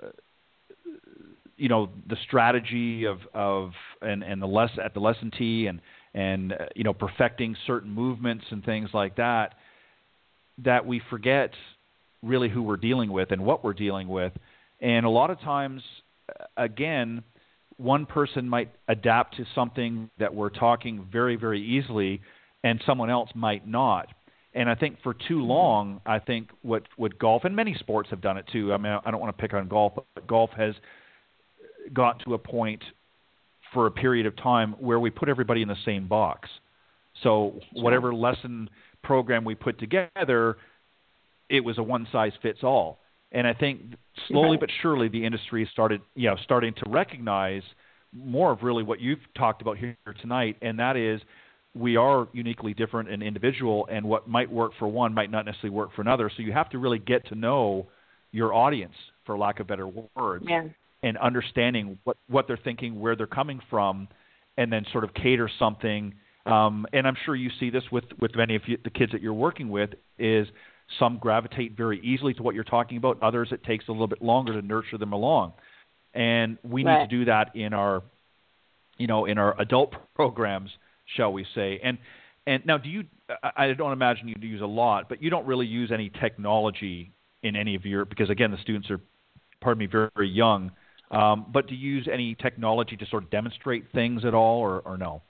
you know, the strategy of, of and, and the less at the lesson tee and, and uh, you know perfecting certain movements and things like that that we forget really who we're dealing with and what we're dealing with and a lot of times again one person might adapt to something that we're talking very very easily and someone else might not and I think for too mm-hmm. long, I think what what golf and many sports have done it too. I mean, I don't want to pick on golf, but golf has got to a point for a period of time where we put everybody in the same box. So whatever lesson program we put together, it was a one size fits all. And I think slowly but surely the industry started, you know, starting to recognize more of really what you've talked about here tonight, and that is we are uniquely different and individual, and what might work for one might not necessarily work for another. So you have to really get to know your audience, for lack of better words, yeah and understanding what, what they're thinking, where they're coming from, and then sort of cater something. Um, and I'm sure you see this with, with many of you, the kids that you're working with is some gravitate very easily to what you're talking about. Others, it takes a little bit longer to nurture them along. And we right. need to do that in our, you know, in our adult programs, shall we say. And, and now do you, I don't imagine you use a lot, but you don't really use any technology in any of your, because again, the students are, pardon me, very, very young. Um, but do you use any technology to sort of demonstrate things at all, or, or no?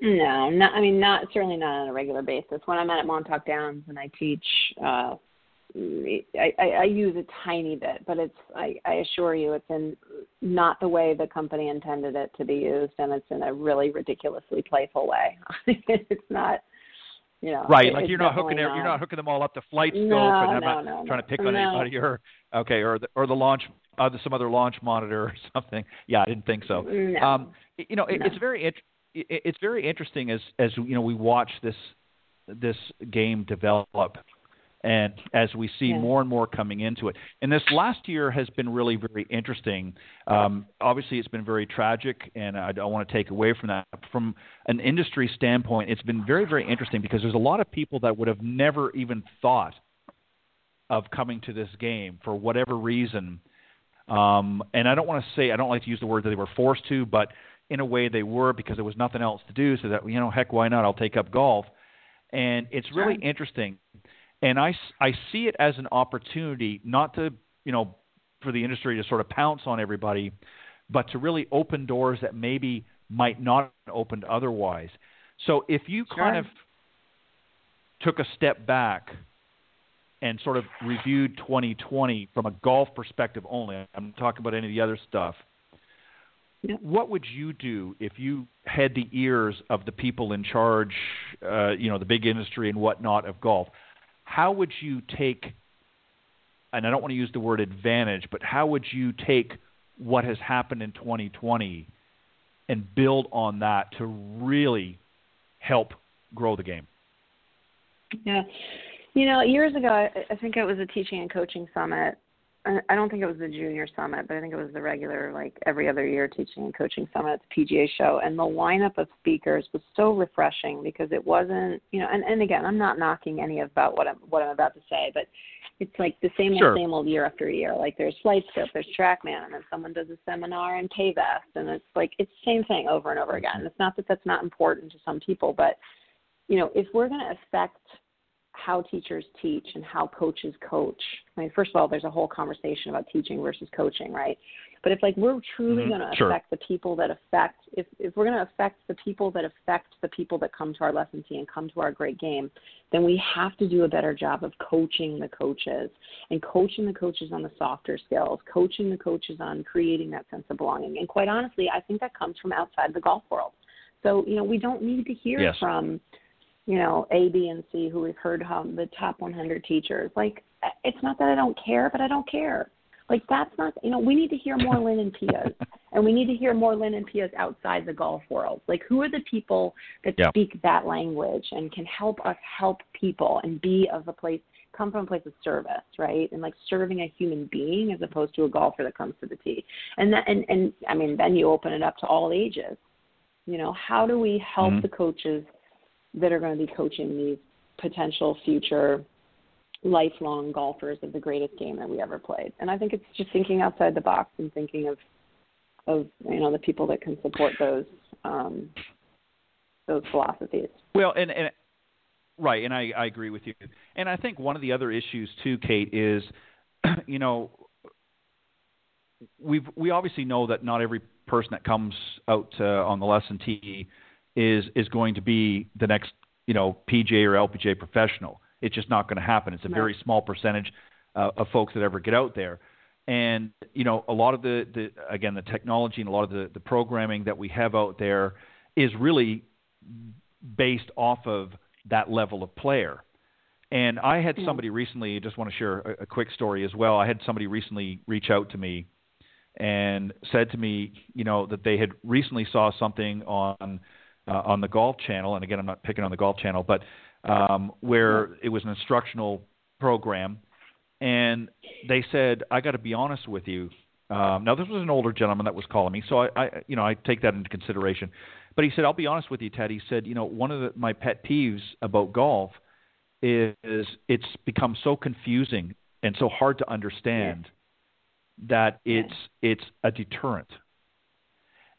No, not. I mean, not certainly not on a regular basis. When I'm at Montauk Downs and I teach uh, I, I, I use a tiny bit, but it's I, I assure you it's in not the way the company intended it to be used, and it's in a really ridiculously playful way. it's not, you know. Right, like you're not hooking not. you're not hooking them all up to FlightScope, no, and I'm no, not no, trying to pick on anybody or okay, or the or the launch uh, some other launch monitor or something. Yeah, I didn't think so. Um, you know, it, it's very it, it's very interesting as as you know we watch this this game develop and as we see Yeah. more and more coming into it. And this last year has been really very interesting. Um, obviously, it's been very tragic, and I don't want to take away from that. From an industry standpoint, it's been very, very interesting because there's a lot of people that would have never even thought of coming to this game for whatever reason. Um, and I don't want to say I don't like to use the word that they were forced to, but in a way they were because there was nothing else to do. So that you know, heck, why not? I'll take up golf. And it's really interesting and I, I see it as an opportunity not to you know for the industry to sort of pounce on everybody, but to really open doors that maybe might not have opened otherwise. So if you kind of took a step back and sort of reviewed 2020 from a golf perspective only, I'm not talking about any of the other stuff. Yeah. What would you do if you had the ears of the people in charge, uh, you know, the big industry and whatnot of golf? How would you take and I don't want to use the word advantage, but how would you take what has happened in 2020 and build on that to really help grow the game? Yeah. You know, years ago, I, think it was a teaching and coaching summit. I don't think it was the junior summit, but I think it was the regular, like every other year, teaching and coaching summit the PGA show. And the lineup of speakers was so refreshing because it wasn't, you know, and, and again, I'm not knocking any about what I'm what I'm about to say, but it's like the same Sure. old, same old year after year. Like there's FlightScope, there's TrackMan, and then someone does a seminar in Payvest, and it's like it's the same thing over and over mm-hmm. again. It's not that that's not important to some people, but you know, if we're going to affect how teachers teach and how coaches coach. I mean, first of all, there's a whole conversation about teaching versus coaching, right? But if like we're truly Mhm, going to sure. affect the people that affect, if if we're going to affect the people that affect the people that come to our lesson tee and come to our great game, then we have to do a better job of coaching the coaches and coaching the coaches on the softer skills, coaching the coaches on creating that sense of belonging. And quite honestly, I think that comes from outside the golf world. So you know, we don't need to hear Yes. from you know, A, B, and C, who we've heard um, the top 100 teachers. Like, it's not that I don't care, but I don't care. Like, that's not, you know, we need to hear more Lynn and Pia's, and we need to hear more Lynn and Pia's outside the golf world. Like, who are the people that Yeah. speak that language and can help us help people and be of a place, come from a place of service, right? And like serving a human being as opposed to a golfer that comes to the tee. And that, and, and I mean, then you open it up to all ages. You know, how do we help Mhm. the coaches that are going to be coaching these potential future lifelong golfers of the greatest game that we ever played. And I think it's just thinking outside the box and thinking of of you know the people that can support those um, those philosophies. Well, and, and right, and I, I agree with you. And I think one of the other issues too, Kate, is you know we we obviously know that not every person that comes out uh, on the lesson tee is is going to be the next you know PJ or LPGA professional. It's just not going to happen. It's a very small percentage uh, of folks that ever get out there. And you know, a lot of the, the again the technology and a lot of the, the programming that we have out there is really based off of that level of player. And I had somebody recently, I just want to share a, a quick story as well. I had somebody recently reach out to me and said to me, you know, that they had recently saw something on uh, on the Golf Channel, and again, I'm not picking on the Golf Channel, but um, where it was an instructional program, and they said, I got to be honest with you. Um, now, this was an older gentleman that was calling me, so I, I, you know, I take that into consideration. But he said, I'll be honest with you, Ted. He said, you know, one of the, my pet peeves about golf is it's become so confusing and so hard to understand that Yeah. it's it's a deterrent.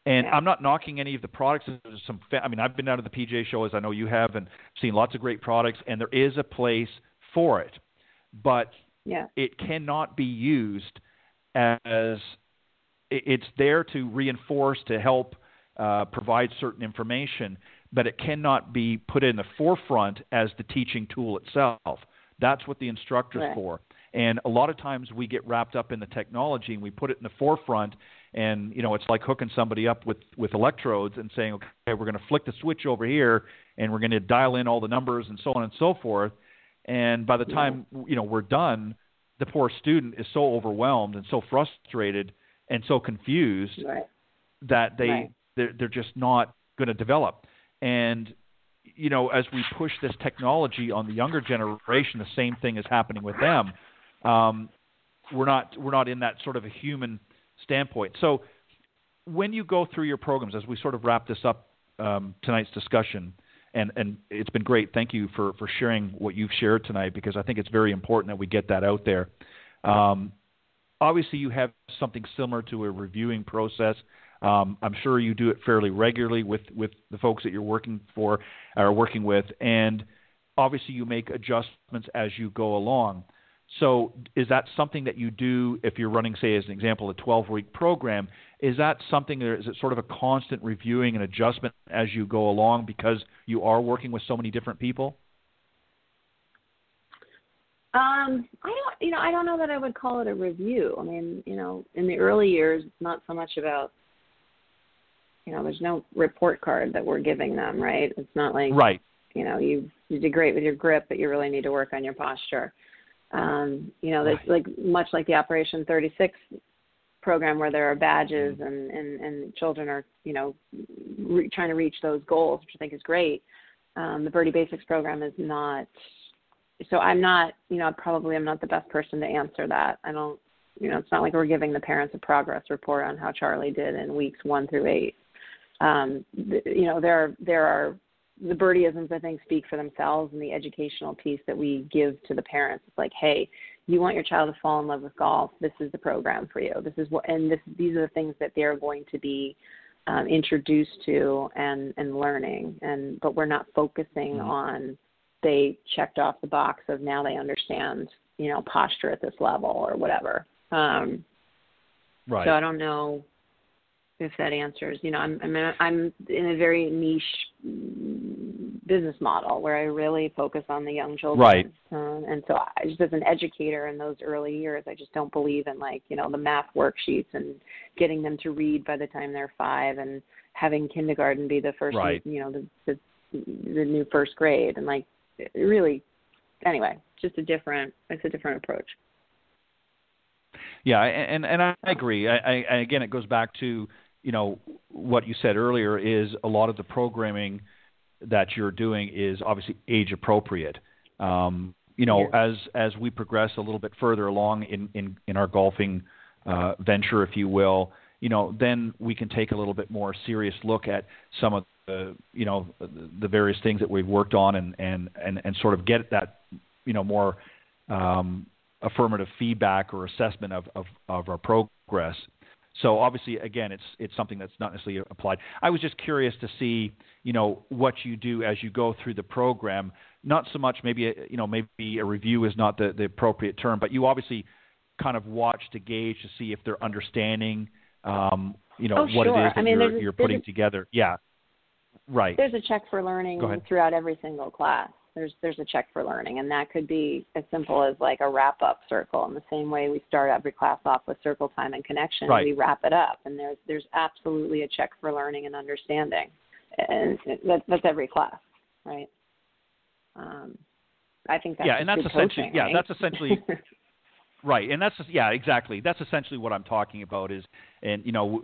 And Yeah. I'm not knocking any of the products. There's some, I mean, I've been down to the PGA show as I know you have, and seen lots of great products, and there is a place for it, but Yeah. it cannot be used as it's there to reinforce to help uh, provide certain information, but it cannot be put in the forefront as the teaching tool itself. That's what the instructor's Right. for. And a lot of times we get wrapped up in the technology and we put it in the forefront. And you know, it's like hooking somebody up with with electrodes and saying, okay, we're going to flick the switch over here, and we're going to dial in all the numbers and so on and so forth. And by the time you know we're done, the poor student is so overwhelmed and so frustrated and so confused Right. that they Right. they're, they're just not going to develop. And you know, as we push this technology on the younger generation, the same thing is happening with them. Um, we're not we're not in that sort of a human standpoint. So when you go through your programs, as we sort of wrap this up um, tonight's discussion, and and it's been great. Thank you for for sharing what you've shared tonight because I think it's very important that we get that out there. Um, obviously, you have something similar to a reviewing process. Um, I'm sure you do it fairly regularly with with the folks that you're working for or working with, and obviously you make adjustments as you go along. So, is that something that you do if you're running, say, as an example, a 12 week program? Is that something, or is it sort of a constant reviewing and adjustment as you go along because you are working with so many different people? Um, I don't, you know, I don't know that I would call it a review. I mean, you know, in the early years, it's not so much about, you know, there's no report card that we're giving them, right? It's not like, Right. you know, you you did great with your grip, but you really need to work on your posture. Um, you know, there's like much like the Operation 36 program where there are badges and and and children are, you know, re- trying to reach those goals, which I think is great. Um, the Birdie Basics program is not so I'm not, you know, probably I'm not the best person to answer that. I don't, you know, it's not like we're giving the parents a progress report on how Charlie did in weeks one through eight. Um, th- you know, there are there are the birdieisms I think speak for themselves, and the educational piece that we give to the parents. It's like, hey, you want your child to fall in love with golf. This is the program for you. This is what, and this these are the things that they're going to be um, introduced to and and learning. And but we're not focusing Mhm. on they checked off the box of now they understand, you know, posture at this level or whatever. Um, Right. So I don't know if that answers. You know, I'm I'm in, I'm in a very niche business model where I really focus on the young children. Right. Um, and so I just as an educator in those early years, I just don't believe in like you know the math worksheets and getting them to read by the time they're five and having kindergarten be the first Right. you know the the the new first grade and like really anyway just a different it's a different approach Yeah, and and I agree. I, I again, it goes back to you know what you said earlier is a lot of the programming that you're doing is obviously age appropriate. Um, you know, as as we progress a little bit further along in in, in our golfing uh, venture, if you will, you know, then we can take a little bit more serious look at some of the you know the, the various things that we've worked on and and and and sort of get that you know more um, affirmative feedback or assessment of, of, of our progress. So obviously, again, it's it's something that's not necessarily applied. I was just curious to see, you know, what you do as you go through the program. Not so much maybe a, you know maybe a review is not the, the appropriate term, but you obviously kind of watch to gauge to see if they're understanding, um, you know, Oh, what it is that I mean, you're, a- you're putting a- together. Yeah, right. there's a check for learning throughout every single class there's there's a check for learning and that could be as simple as like a wrap up circle in the same way we start every class off with circle time and connection Right. we wrap it up and there's there's absolutely a check for learning and understanding and that, that's every class right um i think that's Yeah, and that's essentially- coaching, yeah, right? that's essentially- Right, and that's yeah, exactly. That's essentially what I'm talking about. Is and you know,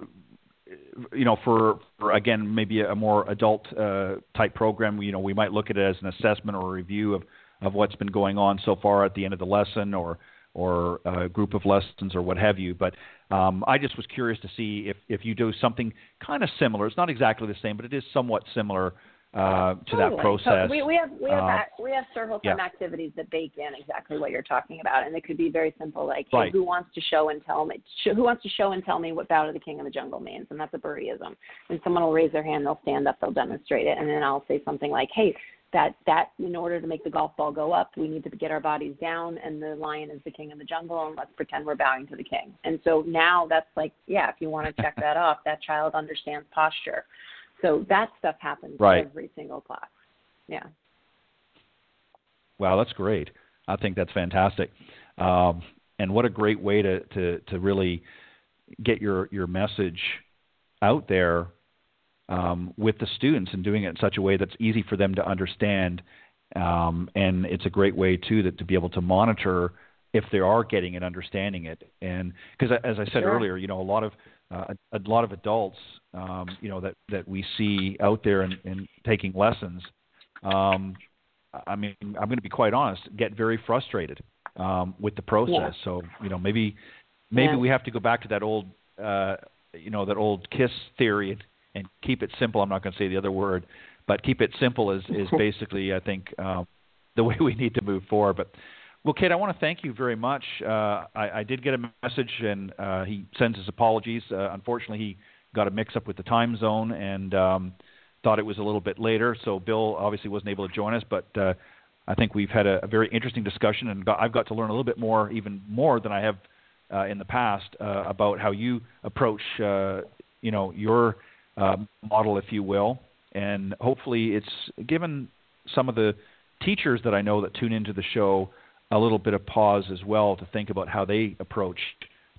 you know, for, for again maybe a more adult uh, type program, you know, we might look at it as an assessment or a review of of what's been going on so far at the end of the lesson or or a group of lessons or what have you. But um, I just was curious to see if if you do something kind of similar. It's not exactly the same, but it is somewhat similar uh, to that Totally. process. So we, we have we have Uh, we have several yeah. activities that bake in exactly what you're talking about, and it could be very simple, like hey, who wants to show and tell me who wants to show and tell me what Battle to the King of the Jungle means, and that's a birdieism. And someone will raise their hand, they'll stand up, they'll demonstrate it, and then I'll say something like, hey. That that in order to make the golf ball go up, we need to get our bodies down, and the lion is the king of the jungle, and let's pretend we're bowing to the king. And so now that's like, yeah, if you want to check that off, that child understands posture. So that stuff happens Right. every single class. Yeah. Wow, that's great. I think that's fantastic. Um, and what a great way to, to, to really get your, your message out there um, with the students and doing it in such a way that's easy for them to understand. Um, and it's a great way too that to be able to monitor if they are getting and understanding it. And because as I said sure. earlier, you know, a lot of uh, a, a lot of adults, um, you know, that that we see out there and, and taking lessons. Um, I mean, I'm going to be quite honest, get very frustrated um, with the process. Yeah. So, you know, maybe maybe yeah. we have to go back to that old, uh, you know, that old KISS theory and, and keep it simple. I'm not going to say the other word, but keep it simple is is basically, I think, um, the way we need to move forward. But well, Kate, I want to thank you very much. Uh, I, I, did get a message, and uh, he sends his apologies. Uh, unfortunately, he got a mix-up with the time zone and um, thought it was a little bit later. So Bill obviously wasn't able to join us, but uh, I think we've had a, a, very interesting discussion, and got, I've got to learn a little bit more, even more than I have uh, in the past, uh, about how you approach, you know, your model, if you will, and hopefully it's given some of the teachers that I know that tune into the show a little bit of pause as well to think about how they approach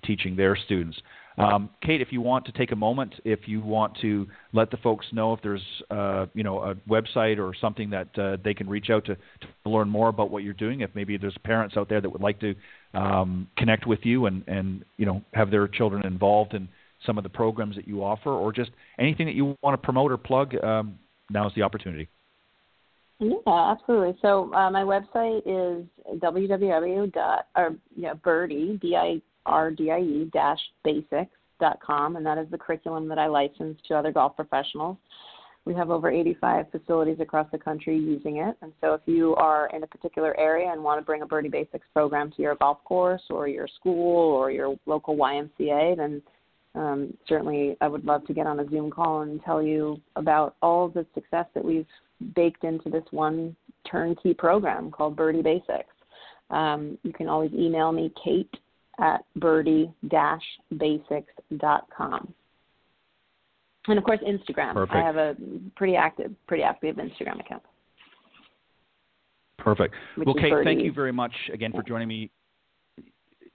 teaching their students. Um, Kate, if you want to take a moment, if you want to let the folks know if there's uh, you know a website or something that uh, they can reach out to, to learn more about what you're doing. If maybe there's parents out there that would like to um, connect with you and and you know have their children involved in some of the programs that you offer, or just anything that you want to promote or plug, um, now is the opportunity. Yeah, absolutely. So uh, my website is www. or yeah, Birdie b i r d i e dash basics com, and that is the curriculum that I license to other golf professionals. We have over 85 facilities across the country using it, and so if you are in a particular area and want to bring a Birdie Basics program to your golf course or your school or your local YMCA, then um, certainly I would love to get on a Zoom call and tell you about all the success that we've baked into this one turnkey program called Birdie Basics. Um, you can always email me, Kate at birdie-basics.com. And of course, Instagram. Perfect. I have a pretty active, pretty active Instagram account. Perfect. Well, Kate, Birdie. thank you very much again for joining me.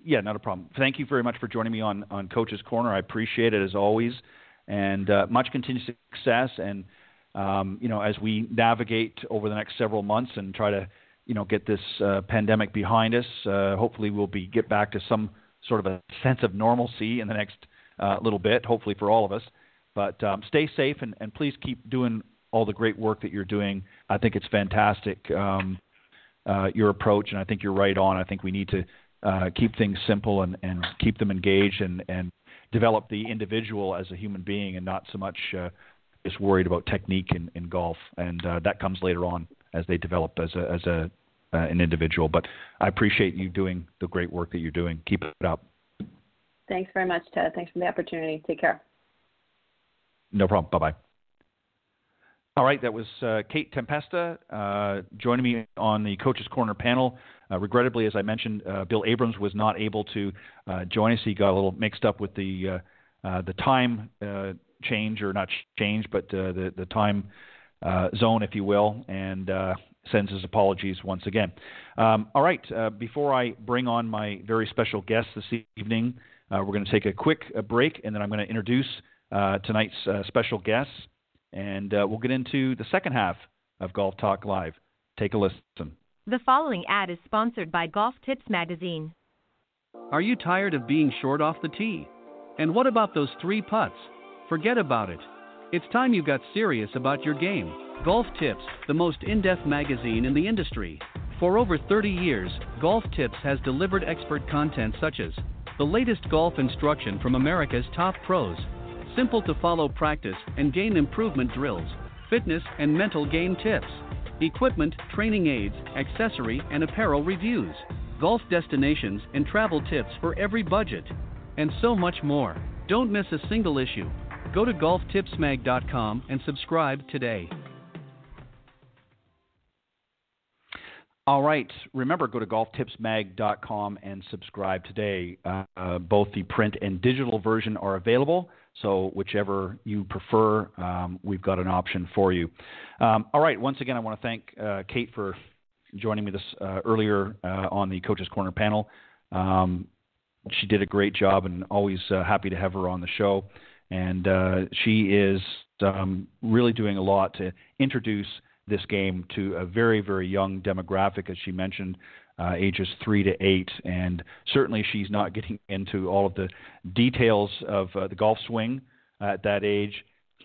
Yeah, not a problem. Thank you very much for joining me on on Coach's Corner. I appreciate it as always, and uh, much continued success. And um, you know, as we navigate over the next several months and try to, you know, get this uh, pandemic behind us, uh, hopefully we'll be get back to some sort of a sense of normalcy in the next uh, little bit. Hopefully for all of us. But um, stay safe and, and please keep doing all the great work that you're doing. I think it's fantastic um, uh, your approach, and I think you're right on. I think we need to uh, keep things simple and, and keep them engaged and, and develop the individual as a human being and not so much uh, is worried about technique in, in golf, and uh, that comes later on as they develop as a as a uh, an individual. But I appreciate you doing the great work that you're doing. Keep it up. Thanks very much, Ted. Thanks for the opportunity. Take care. No problem. Bye bye. All right, that was uh, Kate Tempesta uh, joining me on the Coaches Corner panel. Uh, regrettably, as I mentioned, uh, Bill Abrams was not able to uh, join us. He got a little mixed up with the uh, the time change or not change, but uh, the the time uh, zone, if you will, and uh, sends his apologies once again. Um, all right, uh, before I bring on my very special guest this evening, uh, we're going to take a quick uh, break, and then I'm going to introduce tonight's special guest, and we'll get into the second half of Golf Talk Live. Take a listen. The following ad is sponsored by Golf Tips Magazine. Are you tired of being short off the tee? And what about those three putts? Forget about it. It's time you got serious about your game. Golf Tips, the most in depth magazine in the industry. For over 30 years, Golf Tips has delivered expert content such as the latest golf instruction from America's top pros, simple to follow practice and game improvement drills, fitness and mental game tips, equipment, training aids, accessory, and apparel reviews, golf destinations and travel tips for every budget, and so much more. Don't miss a single issue. Go to golftipsmag.com and subscribe today. All right. Remember, go to golftipsmag.com and subscribe today. Uh, uh, both the print and digital version are available, so whichever you prefer, um, we've got an option for you. Um, all right. Once again, I want to thank uh, Kate for joining me this uh, earlier uh, on the Coaches Corner panel. Um, she did a great job, and always uh, happy to have her on the show. And uh, she is um, really doing a lot to introduce this game to a very, very young demographic, as she mentioned, uh, ages three to eight. And certainly, she's not getting into all of the details of uh, the golf swing at that age.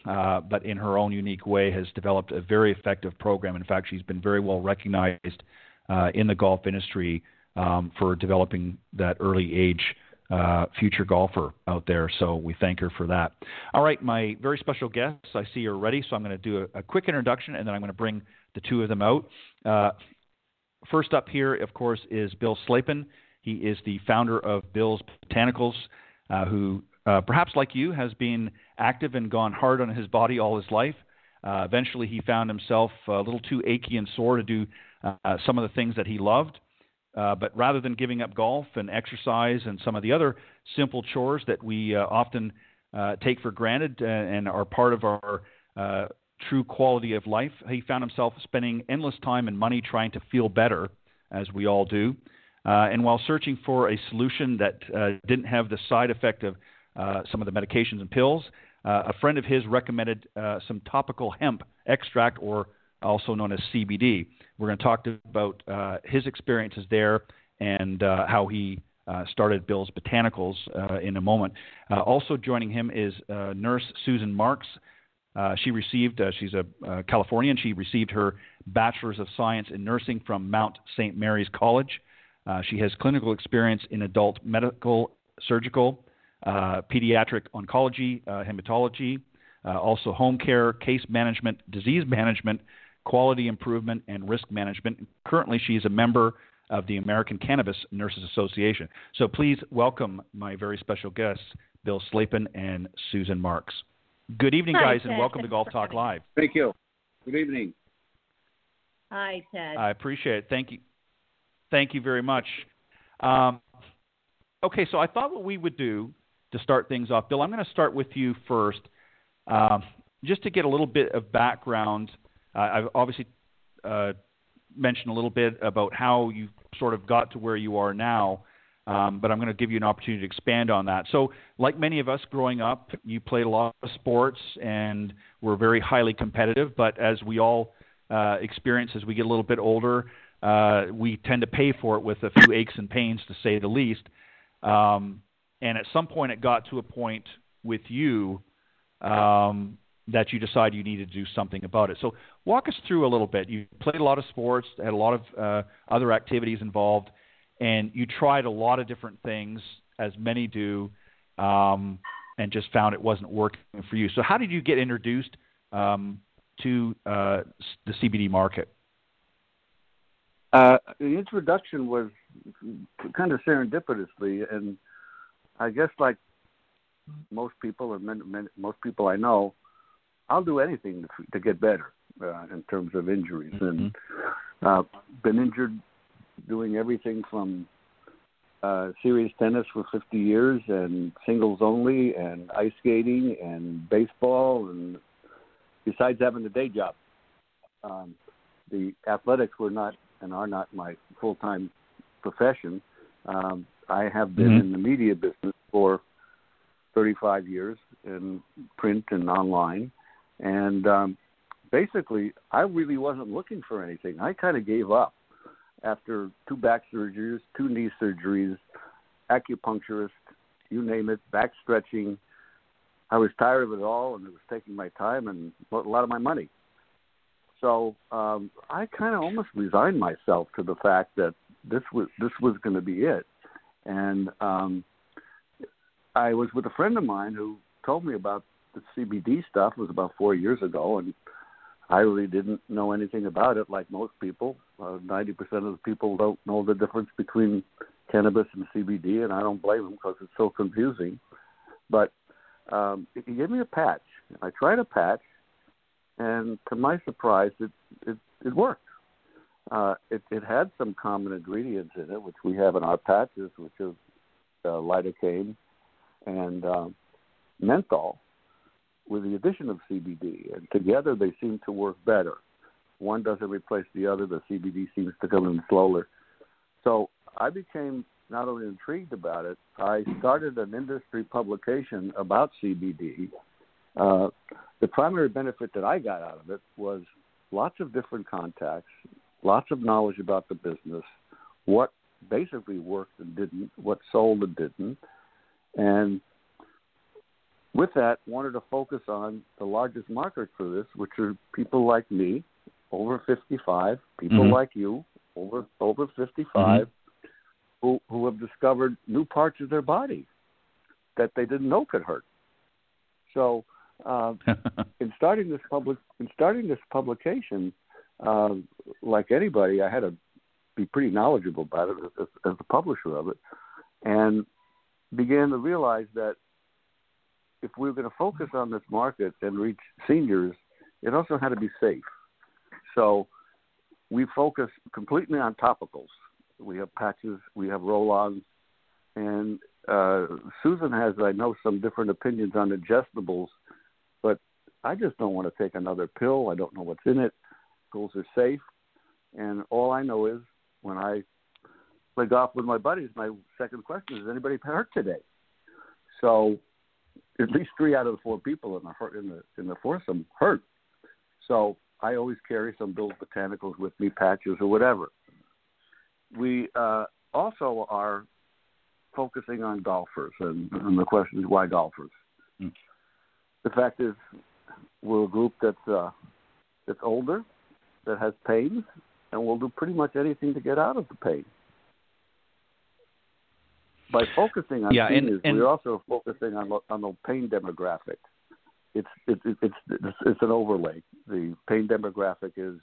Uh, but in her own unique way, has developed a very effective program. In fact, she's been very well recognized uh, in the golf industry um, for developing that early age uh, future golfer out there. So we thank her for that. All right, my very special guests, I see you're ready, so I'm going to do a, a quick introduction and then I'm going to bring the two of them out. Uh, first up here, of course, is Bill Slapin. He is the founder of Bill's Botanicals, uh, who, uh, perhaps like you, has been active and gone hard on his body all his life. Uh, eventually, he found himself a little too achy and sore to do uh, some of the things that he loved. Uh, but rather than giving up golf and exercise and some of the other simple chores that we uh, often uh, take for granted uh, and are part of our uh, true quality of life, he found himself spending endless time and money trying to feel better, as we all do. and while searching for a solution that didn't have the side effect of some of the medications and pills, a friend of his recommended some topical hemp extract, or also known as CBD. We're going to talk about uh, his experiences there and uh, how he uh, started Bill's Botanicals uh, in a moment. Uh, also joining him is uh, nurse Susan Marks. she received, she's a Californian, she received her Bachelor's of Science in Nursing from Mount St. Mary's College. she has clinical experience in adult medical, surgical, pediatric oncology, hematology, also home care, case management, disease management, quality improvement, and risk management. Currently, she is a member of the American Cannabis Nurses Association. So please welcome my very special guests, Bill Slapin and Susan Marks. Good evening, Hi, guys, Ted. and welcome to Golf Talk Live. Thank you. Good evening. Hi, Ted. I appreciate it. Thank you. Thank you very much. Um, okay, so I thought what we would do to start things off, Bill, I'm going to start with you first, um, just to get a little bit of background I've obviously uh, mentioned a little bit about how you sort of got to where you are now, um, but I'm going to give you an opportunity to expand on that. So, like many of us growing up, you played a lot of sports and were very highly competitive. But as we all uh, experience as we get a little bit older, uh, we tend to pay for it with a few aches and pains, to say the least. Um, and at some point, it got to a point with you um, that you decide you need to do something about it. So walk us through a little bit. You played a lot of sports, had a lot of uh, other activities involved, and you tried a lot of different things, as many do, um, and just found it wasn't working for you. So how did you get introduced um, to uh, the CBD market? Uh, the introduction was kind of serendipitously, and I guess like most people, and many, many, most people I know, I'll do anything to, to get better uh, in terms of injuries, mm-hmm. and uh, been injured doing everything from uh, serious tennis for 50 years and singles only and ice skating and baseball and besides having a day job. Um, the athletics were not and are not my full-time profession. Um, I have been mm-hmm. in the media business for 35 years in print and online, and um, basically, I really wasn't looking for anything. I kind of gave up after two back surgeries, two knee surgeries, acupuncturist, you name it, back stretching. I was tired of it all, and it was taking my time and a lot of my money. So um, I kind of almost resigned myself to the fact that this was this was going to be it. And um, I was with a friend of mine who told me about the CBD stuff was about four years ago, and I really didn't know anything about it. Like most people, uh, ninety uh, percent of the people don't know the difference between cannabis and CBD, and I don't blame them because it's so confusing. But um, he gave me a patch. I tried a patch, and to my surprise, it it, it worked. Uh, it, it had some common ingredients in it, which we have in our patches, which is uh, lidocaine and um, menthol with the addition of CBD, and together they seem to work better. One doesn't replace the other. The CBD seems to come in slower. So I became not only intrigued about it, I started an industry publication about CBD. Uh, the primary benefit that I got out of it was lots of different contacts, lots of knowledge about the business, what basically worked and didn't, what sold and didn't, and with that, wanted to focus on the largest market for this, which are people like me, over 55, people mm-hmm. like you, over over 55, mm-hmm. who who have discovered new parts of their body that they didn't know could hurt. So, uh, in starting this public, in starting this publication, uh, like anybody, I had to be pretty knowledgeable about it as, as the publisher of it, and began to realize that if we were going to focus on this market and reach seniors, it also had to be safe. So we focus completely on topicals. We have patches, we have roll-ons, and uh, Susan has, I know, some different opinions on ingestibles, but I just don't want to take another pill. I don't know what's in it. Pills are safe, and all I know is when I play golf with my buddies, my second question is, anybody hurt today? So at least three out of the four people in the in the in the foursome hurt. So I always carry some Bill's Botanicals with me, patches or whatever. We uh, also are focusing on golfers, and, and the question is why golfers. Mm. The fact is, we're a group that's uh, that's older, that has pain, and will do pretty much anything to get out of the pain by focusing on yeah, seniors, and, and, we're also focusing on on the pain demographic. It's it's it's it's, it's an overlay. The pain demographic is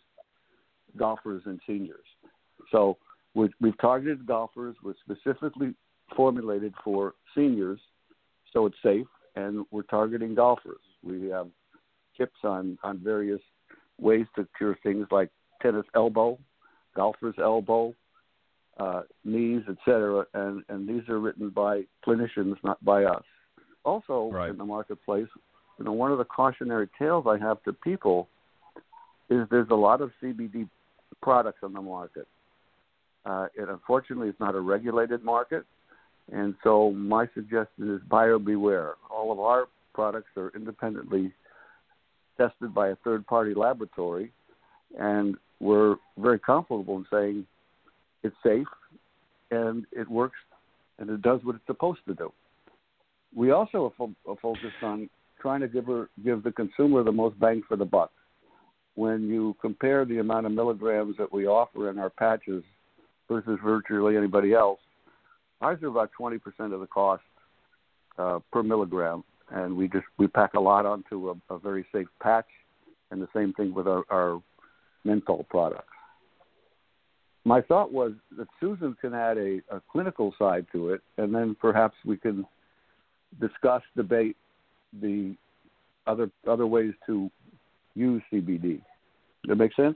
golfers and seniors. So we've, we've targeted golfers. We're specifically formulated for seniors, so it's safe, and we're targeting golfers. We have tips on on various ways to cure things like tennis elbow, golfer's elbow, uh, knees, etc. And and these are written by clinicians, not by us. Also right. in the marketplace, you know, one of the cautionary tales I have to people is there's a lot of CBD products on the market. Uh, it unfortunately is not a regulated market, and so my suggestion is buyer beware. All of our products are independently tested by a third-party laboratory, and we're very comfortable in saying it's safe, and it works, and it does what it's supposed to do. We also are, focused on trying to give her, give the consumer the most bang for the buck. When you compare the amount of milligrams that we offer in our patches versus virtually anybody else, ours are about 20% of the cost uh, per milligram, and we just we pack a lot onto a, a very safe patch, and the same thing with our, our menthol products my thought was that Susan can add a, a clinical side to it, and then perhaps we can discuss, debate the other other ways to use CBD. Does that make sense?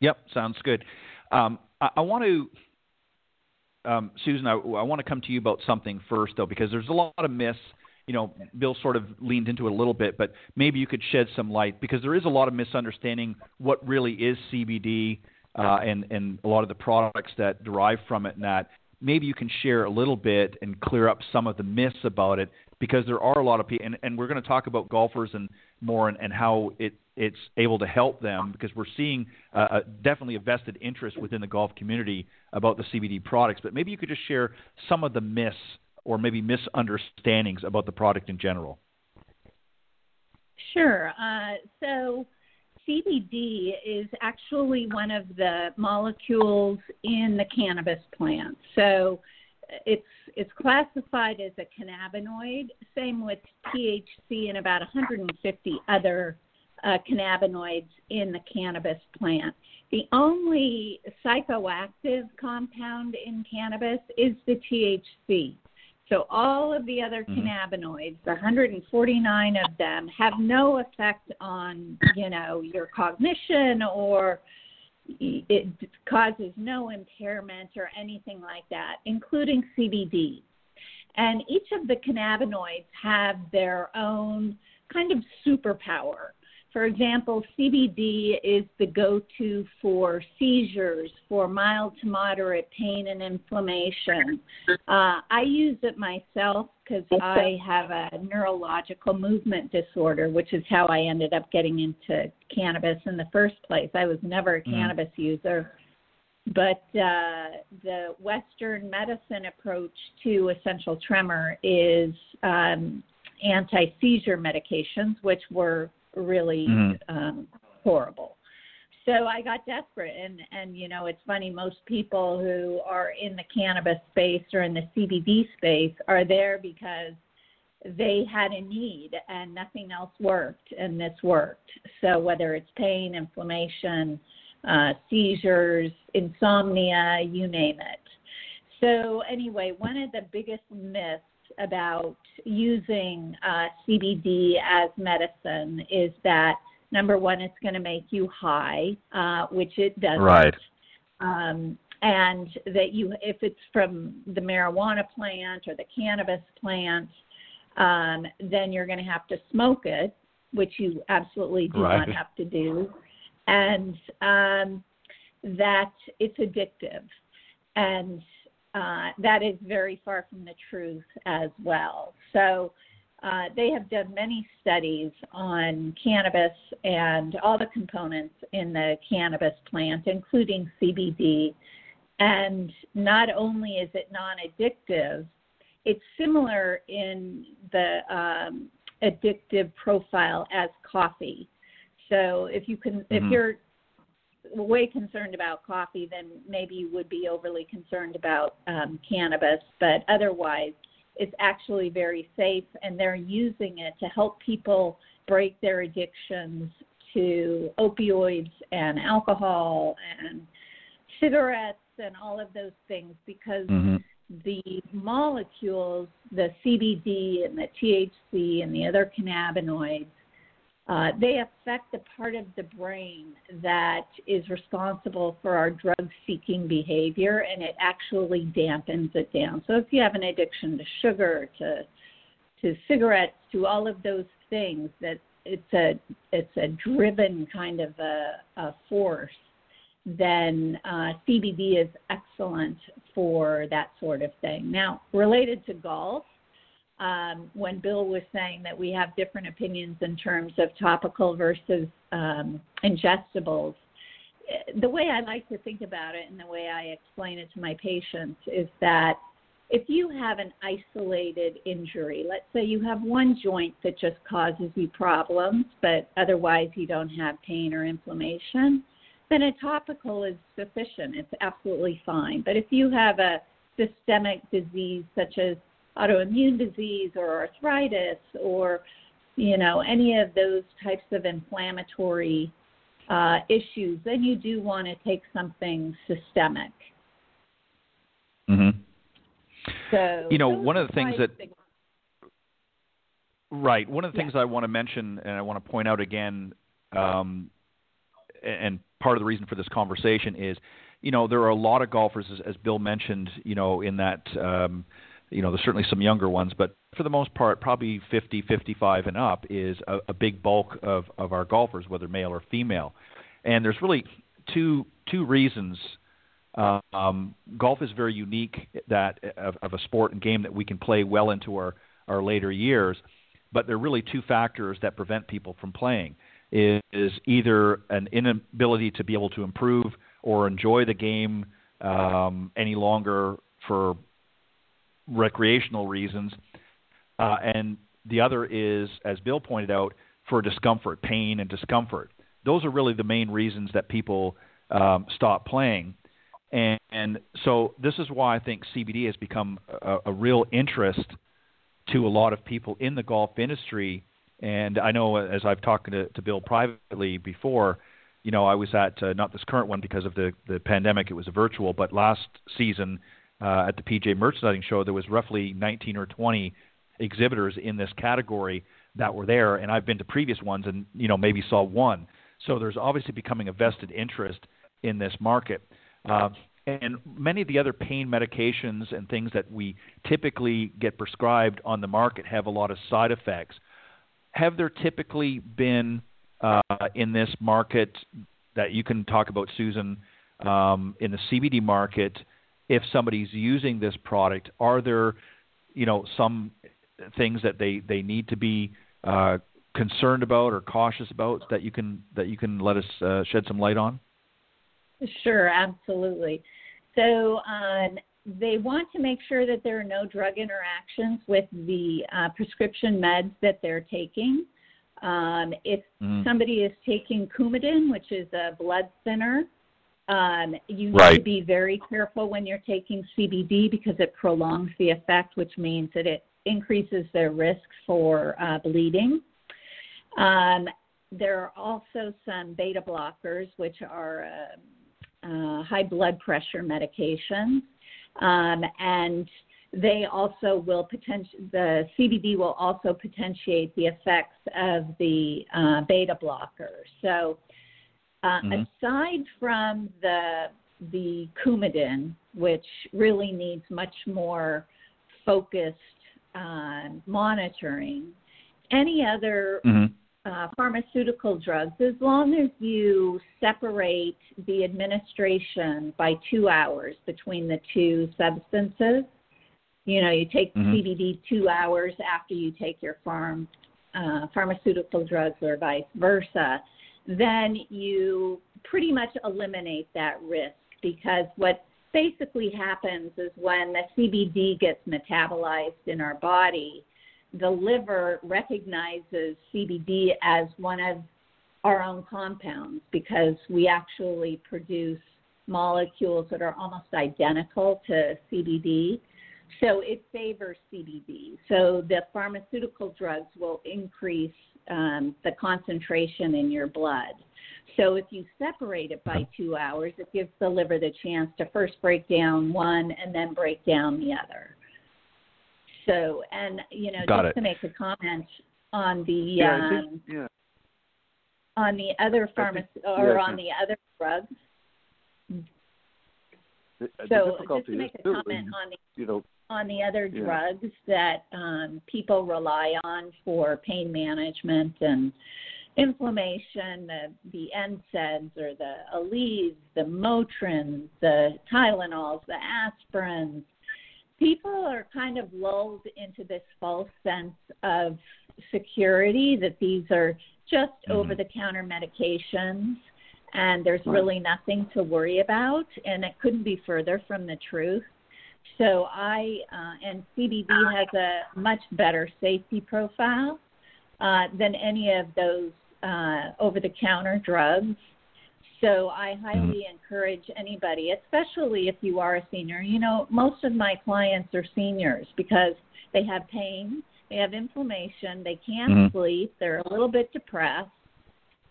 Yep, sounds good. Um, I, I, want to, um, Susan, I, I, want to come to you about something first, though, because there's a lot of myths. You know, Bill sort of leaned into it a little bit, but maybe you could shed some light because there is a lot of misunderstanding what really is CBD uh, and and a lot of the products that derive from it, and that maybe you can share a little bit and clear up some of the myths about it because there are a lot of people, and, and we're going to talk about golfers and more and, and how it it's able to help them because we're seeing uh, a, definitely a vested interest within the golf community about the CBD products. But maybe you could just share some of the myths or maybe misunderstandings about the product in general. Sure. Uh, so CBD is actually one of the molecules in the cannabis plant. So it's it's classified as a cannabinoid. Same with THC and about 150 other uh, cannabinoids in the cannabis plant. The only psychoactive compound in cannabis is the THC. So all of the other mm-hmm. cannabinoids, 149 of them, have no effect on, you know, your cognition or it causes no impairment or anything like that, including CBD. And each of the cannabinoids have their own kind of superpower. For example, CBD is the go to for seizures, for mild to moderate pain and inflammation. Uh, I use it myself because I have a neurological movement disorder, which is how I ended up getting into cannabis in the first place. I was never a mm. cannabis user. But uh, the Western medicine approach to essential tremor is um, anti seizure medications, which were really mm-hmm. um, horrible. So I got desperate, and and you know it's funny. Most people who are in the cannabis space or in the CBD space are there because they had a need and nothing else worked, and this worked. So whether it's pain, inflammation, uh, seizures, insomnia, you name it. So anyway, one of the biggest myths about using uh, CBD as medicine is that number one, it's going to make you high, uh, which it doesn't. Right. Um, and that you, if it's from the marijuana plant or the cannabis plant, um, then you're going to have to smoke it, which you absolutely do right. not have to do, and um, that it's addictive. And uh, that is very far from the truth as well. So uh, they have done many studies on cannabis and all the components in the cannabis plant, including CBD. And not only is it non addictive, it's similar in the um, addictive profile as coffee. So if you can, mm-hmm. if you're way concerned about coffee, then maybe you would be overly concerned about um, cannabis. But otherwise, it's actually very safe, and they're using it to help people break their addictions to opioids and alcohol and cigarettes and all of those things because mm-hmm. the molecules, the CBD and the THC and the other cannabinoids, uh, they affect the part of the brain that is responsible for our drug seeking behavior and it actually dampens it down. So if you have an addiction to sugar, to to cigarettes, to all of those things that it's a it's a driven kind of a, a force, then uh, CBD is excellent for that sort of thing. Now, related to golf, um, when Bill was saying that we have different opinions in terms of topical versus um, ingestibles. The way I like to think about it and the way I explain it to my patients is that if you have an isolated injury, let's say you have one joint that just causes you problems, but otherwise you don't have pain or inflammation, then a topical is sufficient. It's absolutely fine. But if you have a systemic disease such as autoimmune disease or arthritis or you know any of those types of inflammatory uh, issues, then you do want to take something systemic. Mm-hmm. So you know one of the things that right one of the things I want to mention and I want to point out again, um, and part of the reason for this conversation is, you know, there are a lot of golfers, as, as Bill mentioned, you know, in that. Um, you know, there's certainly some younger ones, but for the most part, probably 50, 55 and up is a, a big bulk of, of our golfers, whether male or female. And there's really two two reasons. Um, golf is very unique that of, of a sport and game that we can play well into our, our later years, but there are really two factors that prevent people from playing. Is, either an inability to be able to improve or enjoy the game um, any longer for recreational reasons, uh, and the other is, as Bill pointed out, for discomfort, pain, and discomfort. Those are really the main reasons that people um, stop playing. And, and, so this is why I think CBD has become a, a, real interest to a lot of people in the golf industry. And I know as I've talked to, to Bill privately before, you know, I was at uh, not this current one because of the, the pandemic, it was a virtual, but last season uh, at the PGA Merchandising Show, there was roughly 19 or 20 exhibitors in this category that were there, and I've been to previous ones and you know maybe saw one. So there's obviously becoming a vested interest in this market. Uh, and many of the other pain medications and things that we typically get prescribed on the market have a lot of side effects. Have there typically been uh, in this market that you can talk about, Susan, um, in the CBD market? If somebody's using this product, are there, you know, some things that they, they need to be uh, concerned about or cautious about that you can that you can let us uh, shed some light on? Sure, absolutely. So um, they want to make sure that there are no drug interactions with the uh, prescription meds that they're taking. Um, if mm. somebody is taking Coumadin, which is a blood thinner, um, you need to be very careful when you're taking CBD because it prolongs the effect, which means that it increases their risk for uh, bleeding. Um, there are also some beta blockers, which are uh, uh, high blood pressure medications, um, and they also will potential the CBD will also potentiate the effects of the uh, beta blockers. So, uh, mm-hmm. aside from the the Coumadin, which really needs much more focused uh, monitoring, any other mm-hmm uh, pharmaceutical drugs, as long as you separate the administration by two hours between the two substances, you know, you take mm-hmm. CBD two hours after you take your farm uh, pharmaceutical drugs or vice versa, then you pretty much eliminate that risk because what basically happens is when the CBD gets metabolized in our body, the liver recognizes CBD as one of our own compounds because we actually produce molecules that are almost identical to CBD. So it favors CBD. So the pharmaceutical drugs will increase um, the concentration in your blood. So if you separate it by two hours, it gives the liver the chance to first break down one and then break down the other. So, and you know, Got just it. to make a comment on the yeah, um, think, yeah. on the other pharmacy or yeah, on the other drugs. The, so, the just to make a too, comment on the you know on the other yeah. drugs that um, people rely on for pain management and inflammation, the, the NSAIDs or the Aleve, the Motrins, the Tylenols, the aspirins, people are kind of lulled into this false sense of security that these are just mm-hmm. over the counter medications and there's right. really nothing to worry about and it couldn't be further from the truth so i uh, and cbd has a much better safety profile uh, than any of those uh, over the counter drugs so I highly mm-hmm. encourage anybody, especially if you are a senior. You know, most of my clients are seniors because they have pain, they have inflammation, they can't mm-hmm. sleep, they're a little bit depressed,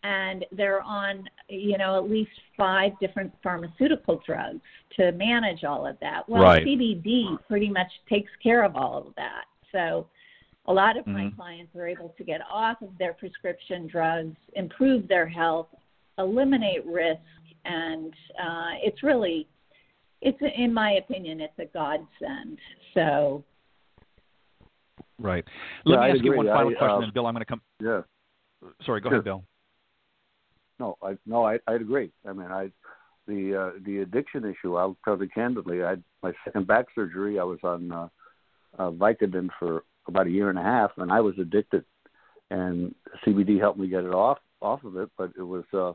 and they're on, you know, at least five different pharmaceutical drugs to manage all of that. Well, right. CBD pretty much takes care of all of that. So a lot of mm-hmm. my clients are able to get off of their prescription drugs, improve their health, eliminate risk, and uh, it's really, it's in my opinion, it's a godsend. So. Right. Let yeah, me I ask agree. you one final I, question, uh, and Bill, I'm going to come. Yeah. Sorry, go sure. ahead, Bill. No, I no, I I'd agree. I mean, I the uh, the addiction issue. I'll tell you candidly. I my second back surgery. I was on uh, uh, Vicodin for about a year and a half, and I was addicted. And CBD helped me get it off off of it, but it was uh,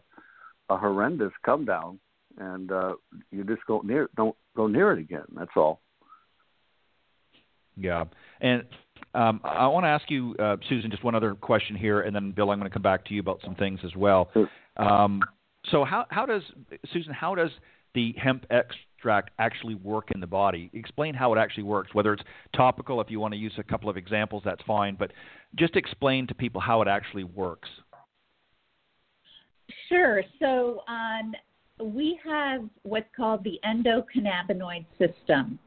a horrendous come down, and uh, you just go near don't go near it again. That's all. Yeah, and um, I want to ask you, uh, Susan, just one other question here, and then Bill, I'm going to come back to you about some things as well. Um, so, how how does Susan? How does the hemp extract actually work in the body? Explain how it actually works. Whether it's topical, if you want to use a couple of examples, that's fine. But just explain to people how it actually works. Sure. So um, we have what's called the endocannabinoid system.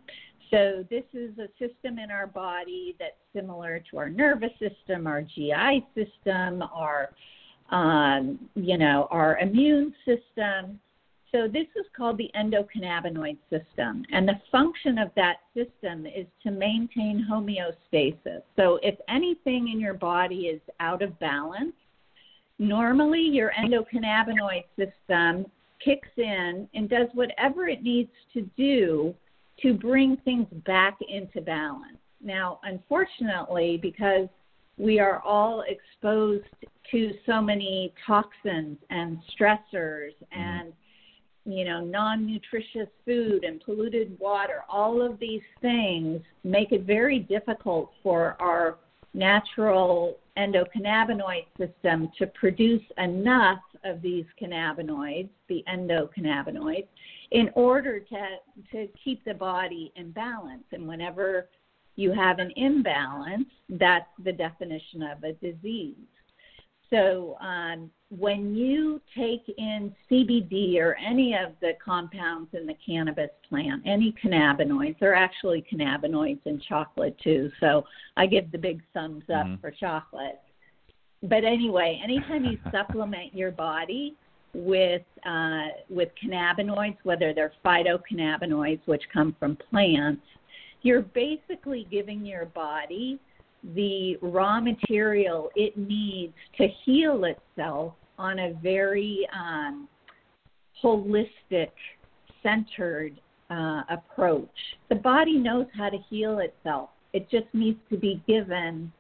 So this is a system in our body that's similar to our nervous system, our GI system, our um, you know our immune system. So this is called the endocannabinoid system, and the function of that system is to maintain homeostasis. So if anything in your body is out of balance, normally your endocannabinoid system kicks in and does whatever it needs to do to bring things back into balance. Now, unfortunately, because we are all exposed to so many toxins and stressors mm-hmm. and you know non-nutritious food and polluted water all of these things make it very difficult for our natural endocannabinoid system to produce enough of these cannabinoids the endocannabinoids in order to to keep the body in balance and whenever you have an imbalance, that's the definition of a disease. So um, when you take in CBD or any of the compounds in the cannabis plant, any cannabinoids, there are actually cannabinoids in chocolate too. So I give the big thumbs up mm-hmm. for chocolate. But anyway, anytime you supplement your body with uh, with cannabinoids, whether they're phytocannabinoids, which come from plants, you're basically giving your body the raw material it needs to heal itself on a very um, holistic, centered uh, approach. The body knows how to heal itself. It just needs to be given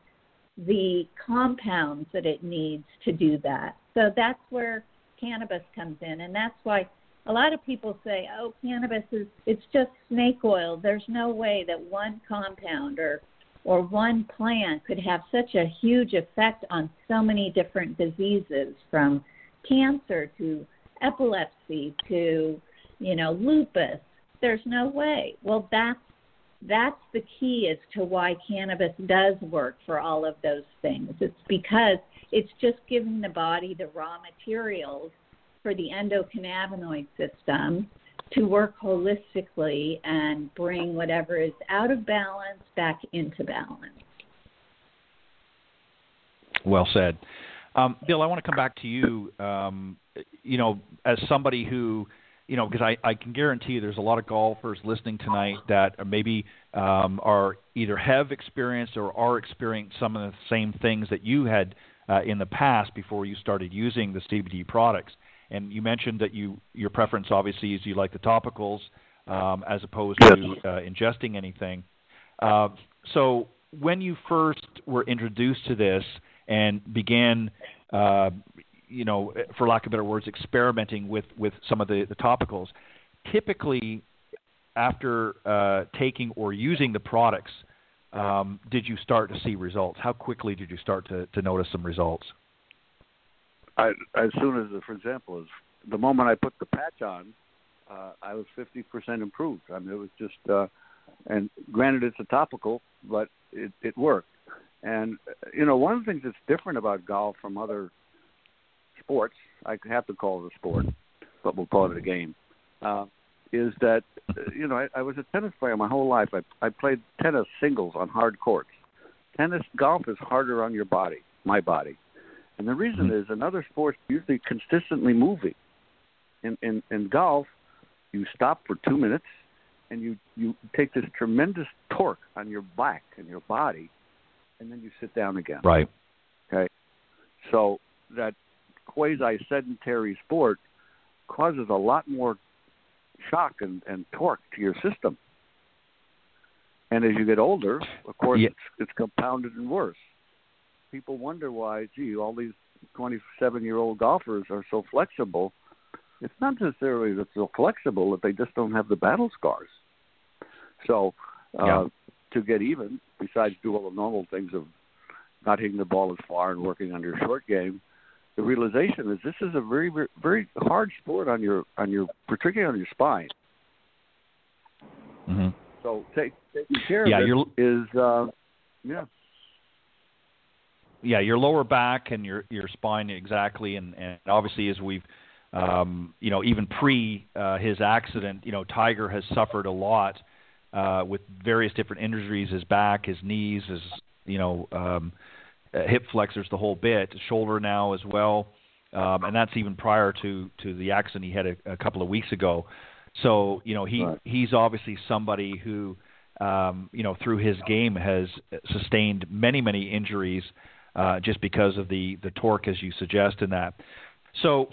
the compounds that it needs to do that. So that's where cannabis comes in, and that's why a lot of people say, "Oh, cannabis is it's just snake oil. There's no way that one compound or or one plant could have such a huge effect on so many different diseases from cancer to epilepsy to, you know, lupus. There's no way. Well, that's that's the key as to why cannabis does work for all of those things. It's because it's just giving the body the raw materials for the endocannabinoid system to work holistically and bring whatever is out of balance back into balance. Well said. Um, Bill, I want to come back to you. Um, you know, as somebody who, you know, because I, I can guarantee you there's a lot of golfers listening tonight that maybe um, are either have experienced or are experiencing some of the same things that you had uh, in the past before you started using the CBD products. And you mentioned that you your preference obviously is you like the topicals um, as opposed to uh, ingesting anything. Uh, so when you first were introduced to this and began, uh, you know, for lack of better words, experimenting with with some of the, the topicals, typically after uh, taking or using the products, um, did you start to see results? How quickly did you start to, to notice some results? I, as soon as, for example, as the moment I put the patch on, uh, I was 50% improved. I mean, it was just, uh, and granted, it's a topical, but it, it worked. And you know, one of the things that's different about golf from other sports, I have to call it a sport, but we'll call it a game, uh, is that you know I, I was a tennis player my whole life. I I played tennis singles on hard courts. Tennis golf is harder on your body, my body. And the reason mm-hmm. is in other sports usually consistently moving. In, in in golf, you stop for two minutes and you you take this tremendous torque on your back and your body, and then you sit down again. Right. Okay. So that quasi sedentary sport causes a lot more shock and, and torque to your system. And as you get older, of course, yeah. it's, it's compounded and worse people wonder why, gee, all these 27 year old golfers are so flexible. It's not necessarily that they're flexible, that they just don't have the battle scars. So, uh, yeah. to get even, besides do all the normal things of not hitting the ball as far and working on your short game, the realization is this is a very, very, very hard sport on your, on your, particularly on your spine. Mm-hmm. So take, taking care yeah, of it you're... is, uh, yeah yeah, your lower back and your your spine exactly, and and obviously as we've um, you know even pre uh, his accident, you know Tiger has suffered a lot uh, with various different injuries, his back, his knees, his you know um, uh, hip flexors, the whole bit, shoulder now as well, um, and that's even prior to to the accident he had a, a couple of weeks ago. So you know he right. he's obviously somebody who um, you know through his game has sustained many many injuries uh, just because of the the torque as you suggest in that. So,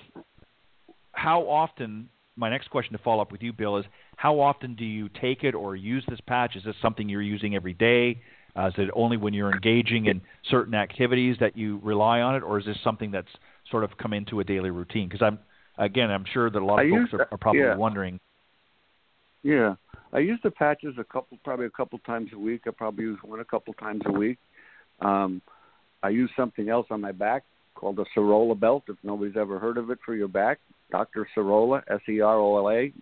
how often? My next question to follow up with you, Bill, is how often do you take it or use this patch? Is this something you're using every day? Uh, is it only when you're engaging in certain activities that you rely on it, or is this something that's sort of come into a daily routine? Because I'm again, I'm sure that a lot of I folks are, are probably yeah. wondering. Yeah, I use the patches a couple, probably a couple times a week. I probably use one a couple times a week. Um, I use something else on my back called a Serola belt. If nobody's ever heard of it for your back, Dr. Serola, S-E-R-O-L-A.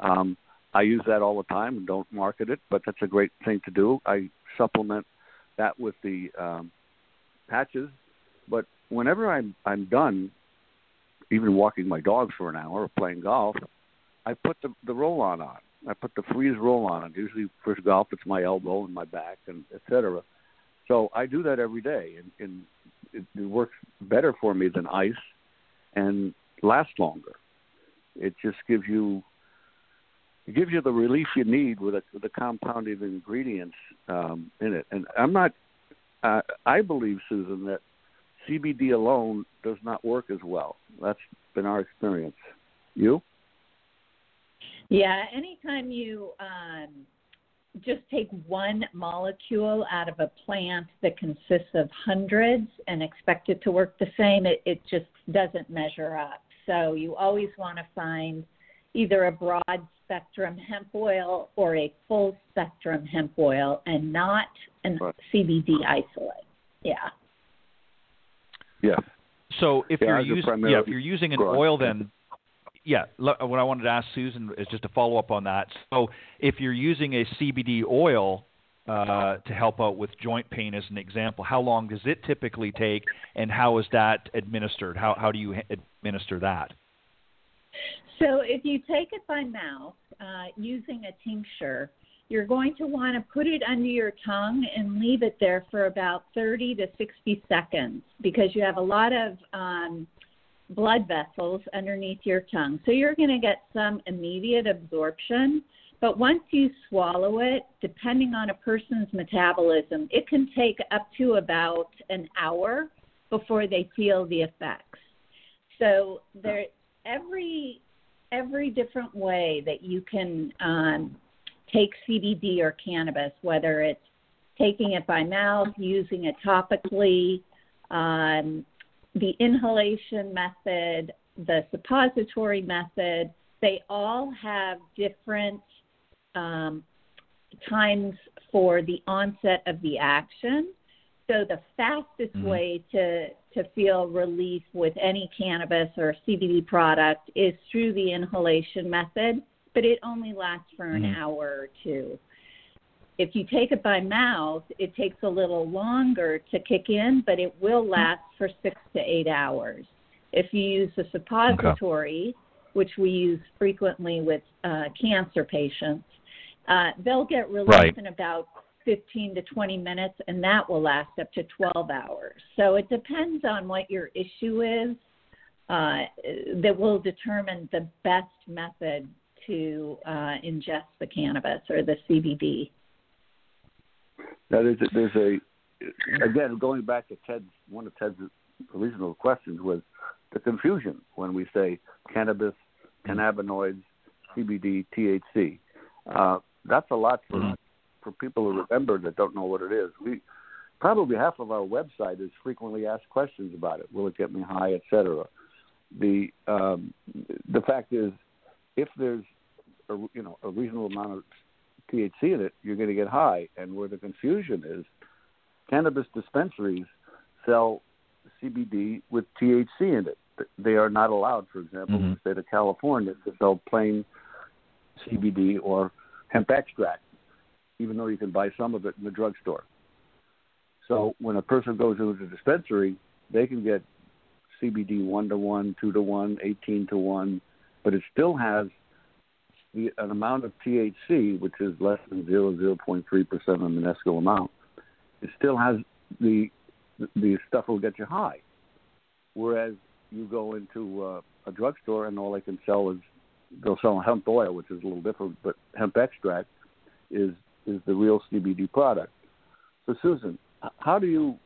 Um, I use that all the time and don't market it, but that's a great thing to do. I supplement that with the um, patches, but whenever I'm I'm done, even walking my dogs for an hour or playing golf, I put the the roll on on. I put the freeze roll on. Usually for golf, it's my elbow and my back and et cetera. So I do that every day, and, and it, it works better for me than ice, and lasts longer. It just gives you it gives you the relief you need with, a, with the compounded ingredients um, in it. And I'm not. Uh, I believe, Susan, that CBD alone does not work as well. That's been our experience. You? Yeah, anytime you um, just take one molecule out of a plant that consists of hundreds and expect it to work the same, it, it just doesn't measure up. So you always want to find either a broad spectrum hemp oil or a full spectrum hemp oil and not an Right. CBD isolate. Yeah. Yeah. So if Yeah, you're using yeah, if you're using an broad. oil, then yeah. lo- What I wanted to ask Susan is just to follow up on that. So if you're using a CBD oil uh, to help out with joint pain, as an example, how long does it typically take, and how is that administered? How how do you administer that? So if you take it by mouth uh, using a tincture, you're going to want to put it under your tongue and leave it there for about 30 to 60 seconds because you have a lot of um, blood vessels underneath your tongue. So you're going to get some immediate absorption. But once you swallow it, depending on a person's metabolism, it can take up to about an hour before they feel the effects. So there, every every different way that you can um, take CBD or cannabis, whether it's taking it by mouth, using it topically, um, the inhalation method, the suppository method, they all have different um, times for the onset of the action. So the fastest Mhm. way to to feel relief with any cannabis or CBD product is through the inhalation method, but it only lasts for an Mhm. hour or two. If you take it by mouth, it takes a little longer to kick in, but it will last for six to eight hours. If you use the suppository, which we use frequently with uh, cancer patients, uh, they'll get relief Right. in about 15 to 20 minutes, and that will last up to 12 hours. So it depends on what your issue is uh, that will determine the best method to uh, ingest the cannabis or the CBD. Now there's a, there's a again going back to Ted's one of Ted's original questions was the confusion when we say cannabis, cannabinoids, CBD, THC. Uh, that's a lot for Mhm. for people to remember that don't know what it is. We probably half of our website is frequently asked questions about it. Will it get me high, et cetera. The um, the fact is, if there's a, you know a reasonable amount of THC in it, you're going to get high. And where the confusion is, cannabis dispensaries sell CBD with THC in it. They are not allowed, for example, in Mhm. the state of California, to sell plain CBD or hemp extract, even though you can buy some of it in the drugstore. So when a person goes into the dispensary, they can get CBD one to one, two to one, eighteen to one, but it still has the an amount of THC, which is less than zero zero point three percent of the amount. It still has the the stuff will get you high. Whereas you go into uh, a drugstore and all they can sell is they'll sell hemp oil, which is a little different, but hemp extract is is the real CBD product. So Susan, how do you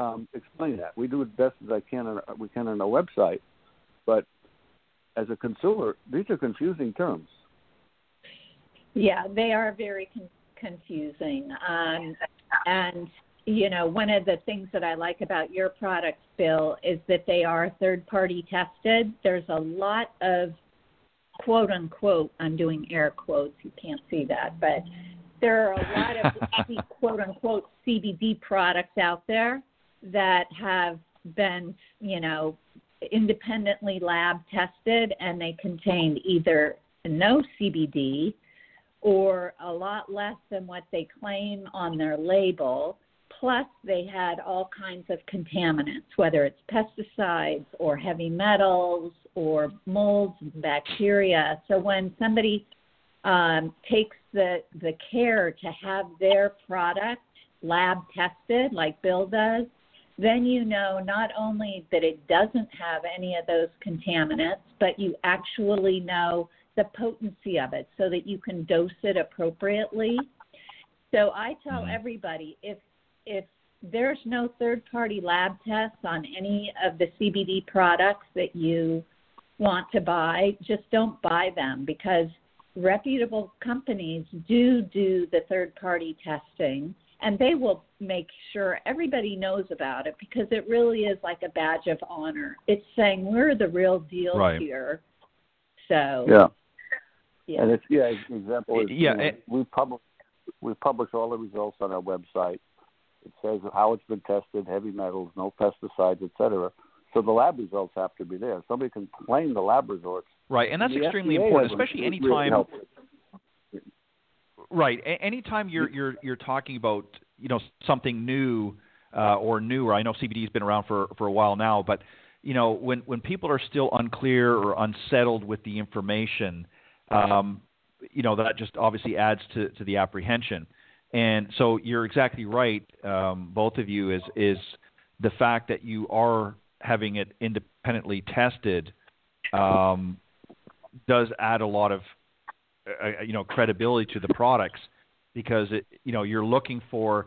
um, explain that. We do it best as I can on, we can on our website, but as a consumer, these are confusing terms. Yeah, they are very con- confusing. Um, and you know, one of the things that I like about your products, Bill, is that they are third party tested. There's a lot of quote unquote, I'm doing air quotes, you can't see that, but there are a lot of quote unquote CBD products out there that have been, you know, independently lab tested and they contained either no CBD or a lot less than what they claim on their label. Plus, they had all kinds of contaminants, whether it's pesticides or heavy metals or molds and bacteria. So, when somebody um, takes the, the care to have their product lab tested, like Bill does, then you know not only that it doesn't have any of those contaminants, but you actually know the potency of it so that you can dose it appropriately. So I tell mm-hmm. everybody if if there's no third party lab tests on any of the CBD products that you want to buy, just don't buy them because reputable companies do do the third party testing and they will make sure everybody knows about it because it really is like a badge of honor. It's saying we're the real deal right. here. So yeah, yeah, and it's yeah. Example is yeah. You know, it, we publish we publish all the results on our website. It says how it's been tested, heavy metals, no pesticides, etc. So the lab results have to be there. Somebody can claim the lab results. Right, and that's extremely FDA important, especially anytime. Really Right. A- anytime you're you're you're talking about you know something new uh, or newer. I know CBD has been around for for a while now, but you know when when people are still unclear or unsettled with the information, um, you know that just obviously adds to to the apprehension. And so you're exactly right, um, both of you, is is the fact that you are having it independently tested um, does add a lot of uh, uh, you know credibility to the products because it you know you're looking for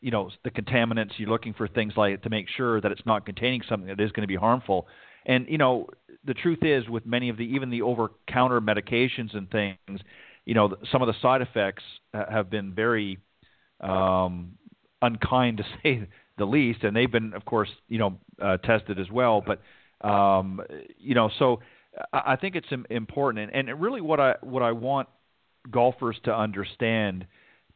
you know the contaminants you're looking for things like to make sure that it's not containing something that is going to be harmful. And you know the truth is with many of the even the over counter medications and things you know some of the side effects have been very um unkind to say the least. And they've been of course you know uh, tested as well. But um you know so I think it's important, and really what I what I want golfers to understand,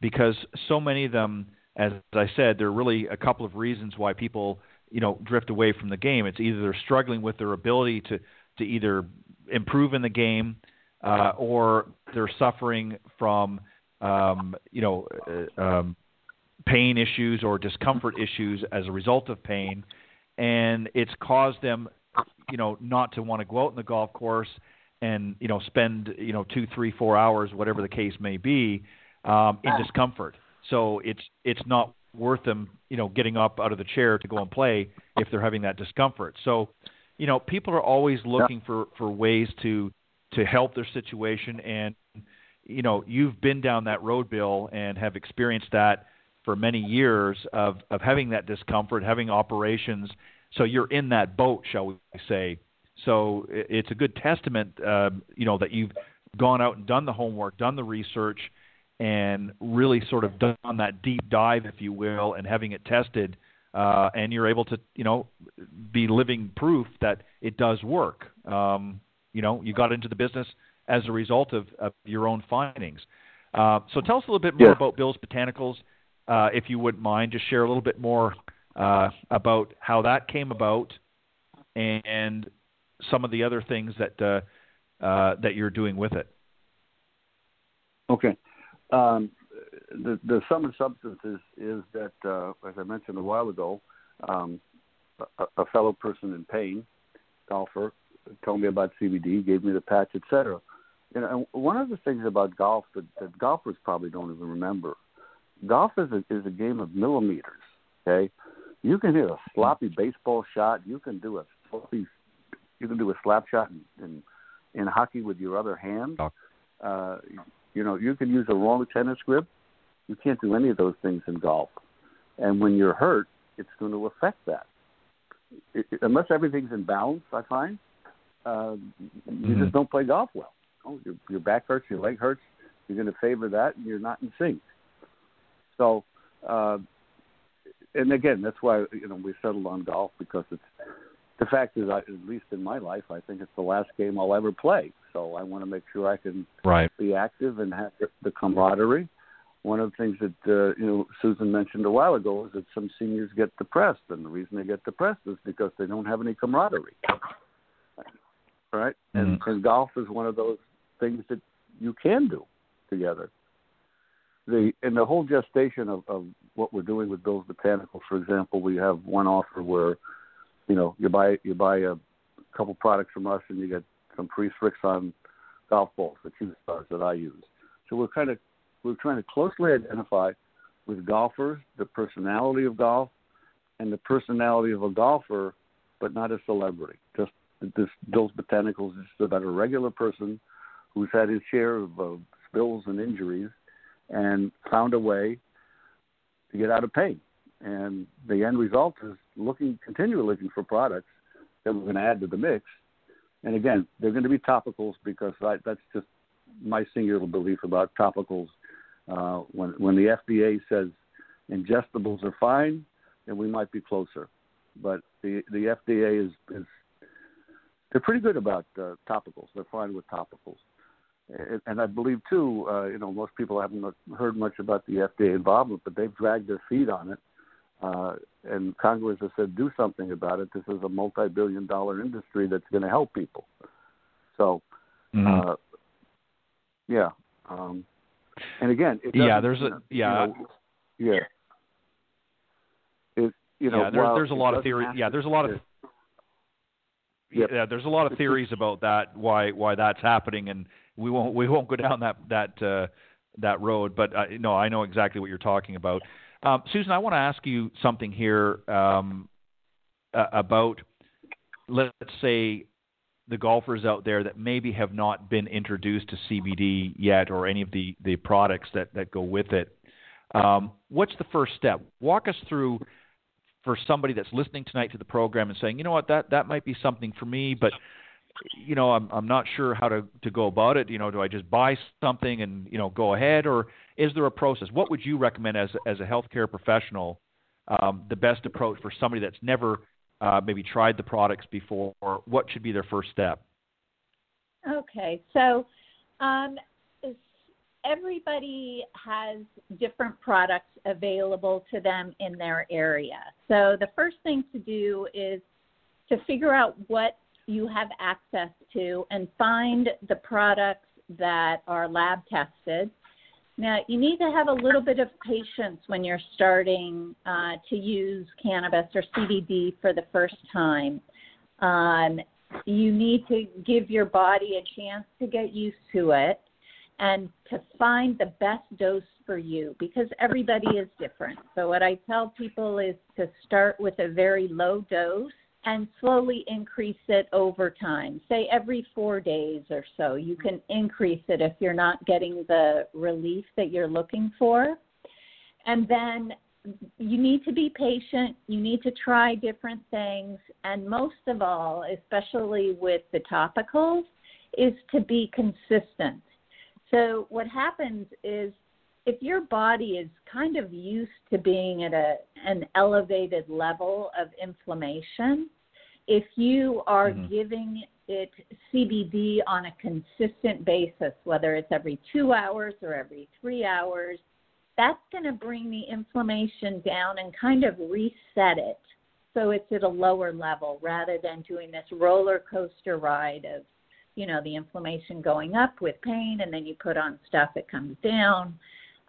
because so many of them, as I said, there are really a couple of reasons why people you know drift away from the game. It's either they're struggling with their ability to to either improve in the game, uh, or they're suffering from um, you know uh, um, pain issues or discomfort issues as a result of pain, and it's caused them you know, not to want to go out in the golf course and you know spend you know two, three, four hours, whatever the case may be, um, in discomfort. So it's it's not worth them you know getting up out of the chair to go and play if they're having that discomfort. So you know people are always looking for for ways to to help their situation and you know you've been down that road bill and have experienced that for many years of of having that discomfort having operations so you're in that boat, shall we say? So it's a good testament, uh, you know, that you've gone out and done the homework, done the research, and really sort of done that deep dive, if you will, and having it tested. Uh, and you're able to, you know, be living proof that it does work. Um, you know, you got into the business as a result of, of your own findings. Uh, so tell us a little bit more yeah. about Bill's Botanicals, uh, if you wouldn't mind. Just share a little bit more uh, about how that came about and some of the other things that uh, uh, that you're doing with it. Okay. Um, the the sum and substance is, is that, uh, as I mentioned a while ago, um, a, a, fellow person in pain, golfer, told me about CBD, gave me the patch, etc. You know, and one of the things about golf that, that golfers probably don't even remember, golf is a, is a game of millimeters. Okay, you can hit a sloppy baseball shot. You can do a sloppy, you can do a slap shot in in, in hockey with your other hand. Uh, you know, you can use a wrong tennis grip. You can't do any of those things in golf. And when you're hurt, it's going to affect that. It, it, unless everything's in balance, I find uh, you Mm-hmm. just don't play golf well. Oh, your, your back hurts, your leg hurts. You're going to favor that, and you're not in sync. So, uh, and again, that's why you know we settled on golf because it's the fact is, I, at least in my life, I think it's the last game I'll ever play. So I want to make sure I can Right. be active and have the, camaraderie. One of the things that uh, you know Susan mentioned a while ago is that some seniors get depressed, and the reason they get depressed is because they don't have any camaraderie. Right, and, and golf is one of those things that you can do together. The in the whole gestation of, of what we're doing with Bill's Botanicals, for example, we have one offer where, you know, you buy you buy a couple products from us and you get some free Srixon golf balls, the Q stars that I use. So we're kind of we're trying to closely identify with golfers the personality of golf and the personality of a golfer, but not a celebrity. Just this Bill's Botanicals is about a regular person who's had his share of uh, spills and injuries and found a way to get out of pain. And the end result is looking continually looking for products that we're going to add to the mix. And again, they're going to be topicals because I, that's just my singular belief about topicals. Uh, when when the FDA says ingestibles are fine, then we might be closer. But the the FDA is is they're pretty good about uh, topicals. They're fine with topicals. And- I believe too, uh, you know, most people haven't heard much about the FDA involvement, but they've dragged their feet on it. Uh, and Congress has said, do something about it. This is a multi-billion-dollar industry that's going to help people. So, Mhm. uh, yeah. Um, and again, Yeah, there's a- you know, yeah. yeah. It, you know, yeah, there, there's a lot of theory. Yeah, there's a lot of Yep. yeah, there's a lot of theories about that why why that's happening, and we won't we won't go down that that uh, that road. But uh, no, I know exactly what you're talking about. Um, Susan, I want to ask you something here um, uh, about let's say the golfers out there that maybe have not been introduced to CBD yet or any of the the products that that go with it. Um, what's the first step? Walk us through for somebody that's listening tonight to the program and saying, you know what, that that might be something for me, but you know, I'm I'm not sure how to to go about it. You know, do I just buy something and you know go ahead, or is there a process? What would you recommend as as a healthcare professional, um, the best approach for somebody that's never uh, maybe tried the products before? Or what should be their first step? Okay, so um, everybody has different products available to them in their area. So the first thing to do is to figure out what you have access to and find the products that are lab tested. Now, you need to have a little bit of patience when you're starting uh, to use cannabis or CBD for the first time. Um, you need to give your body a chance to get used to it and to find the best dose for you because everybody is different. So, what I tell people is to start with a very low dose and slowly increase it over time. Say every four days or so, you can increase it if you're not getting the relief that you're looking for. And then you need to be patient. You need to try different things. And most of all, especially with the topicals, is to be consistent. So, what happens is if your body is kind of used to being at a, an elevated level of inflammation, if you are Mhm. giving it CBD on a consistent basis, whether it's every two hours or every three hours, that's going to bring the inflammation down and kind of reset it so it's at a lower level rather than doing this roller coaster ride of you know the inflammation going up with pain and then you put on stuff it comes down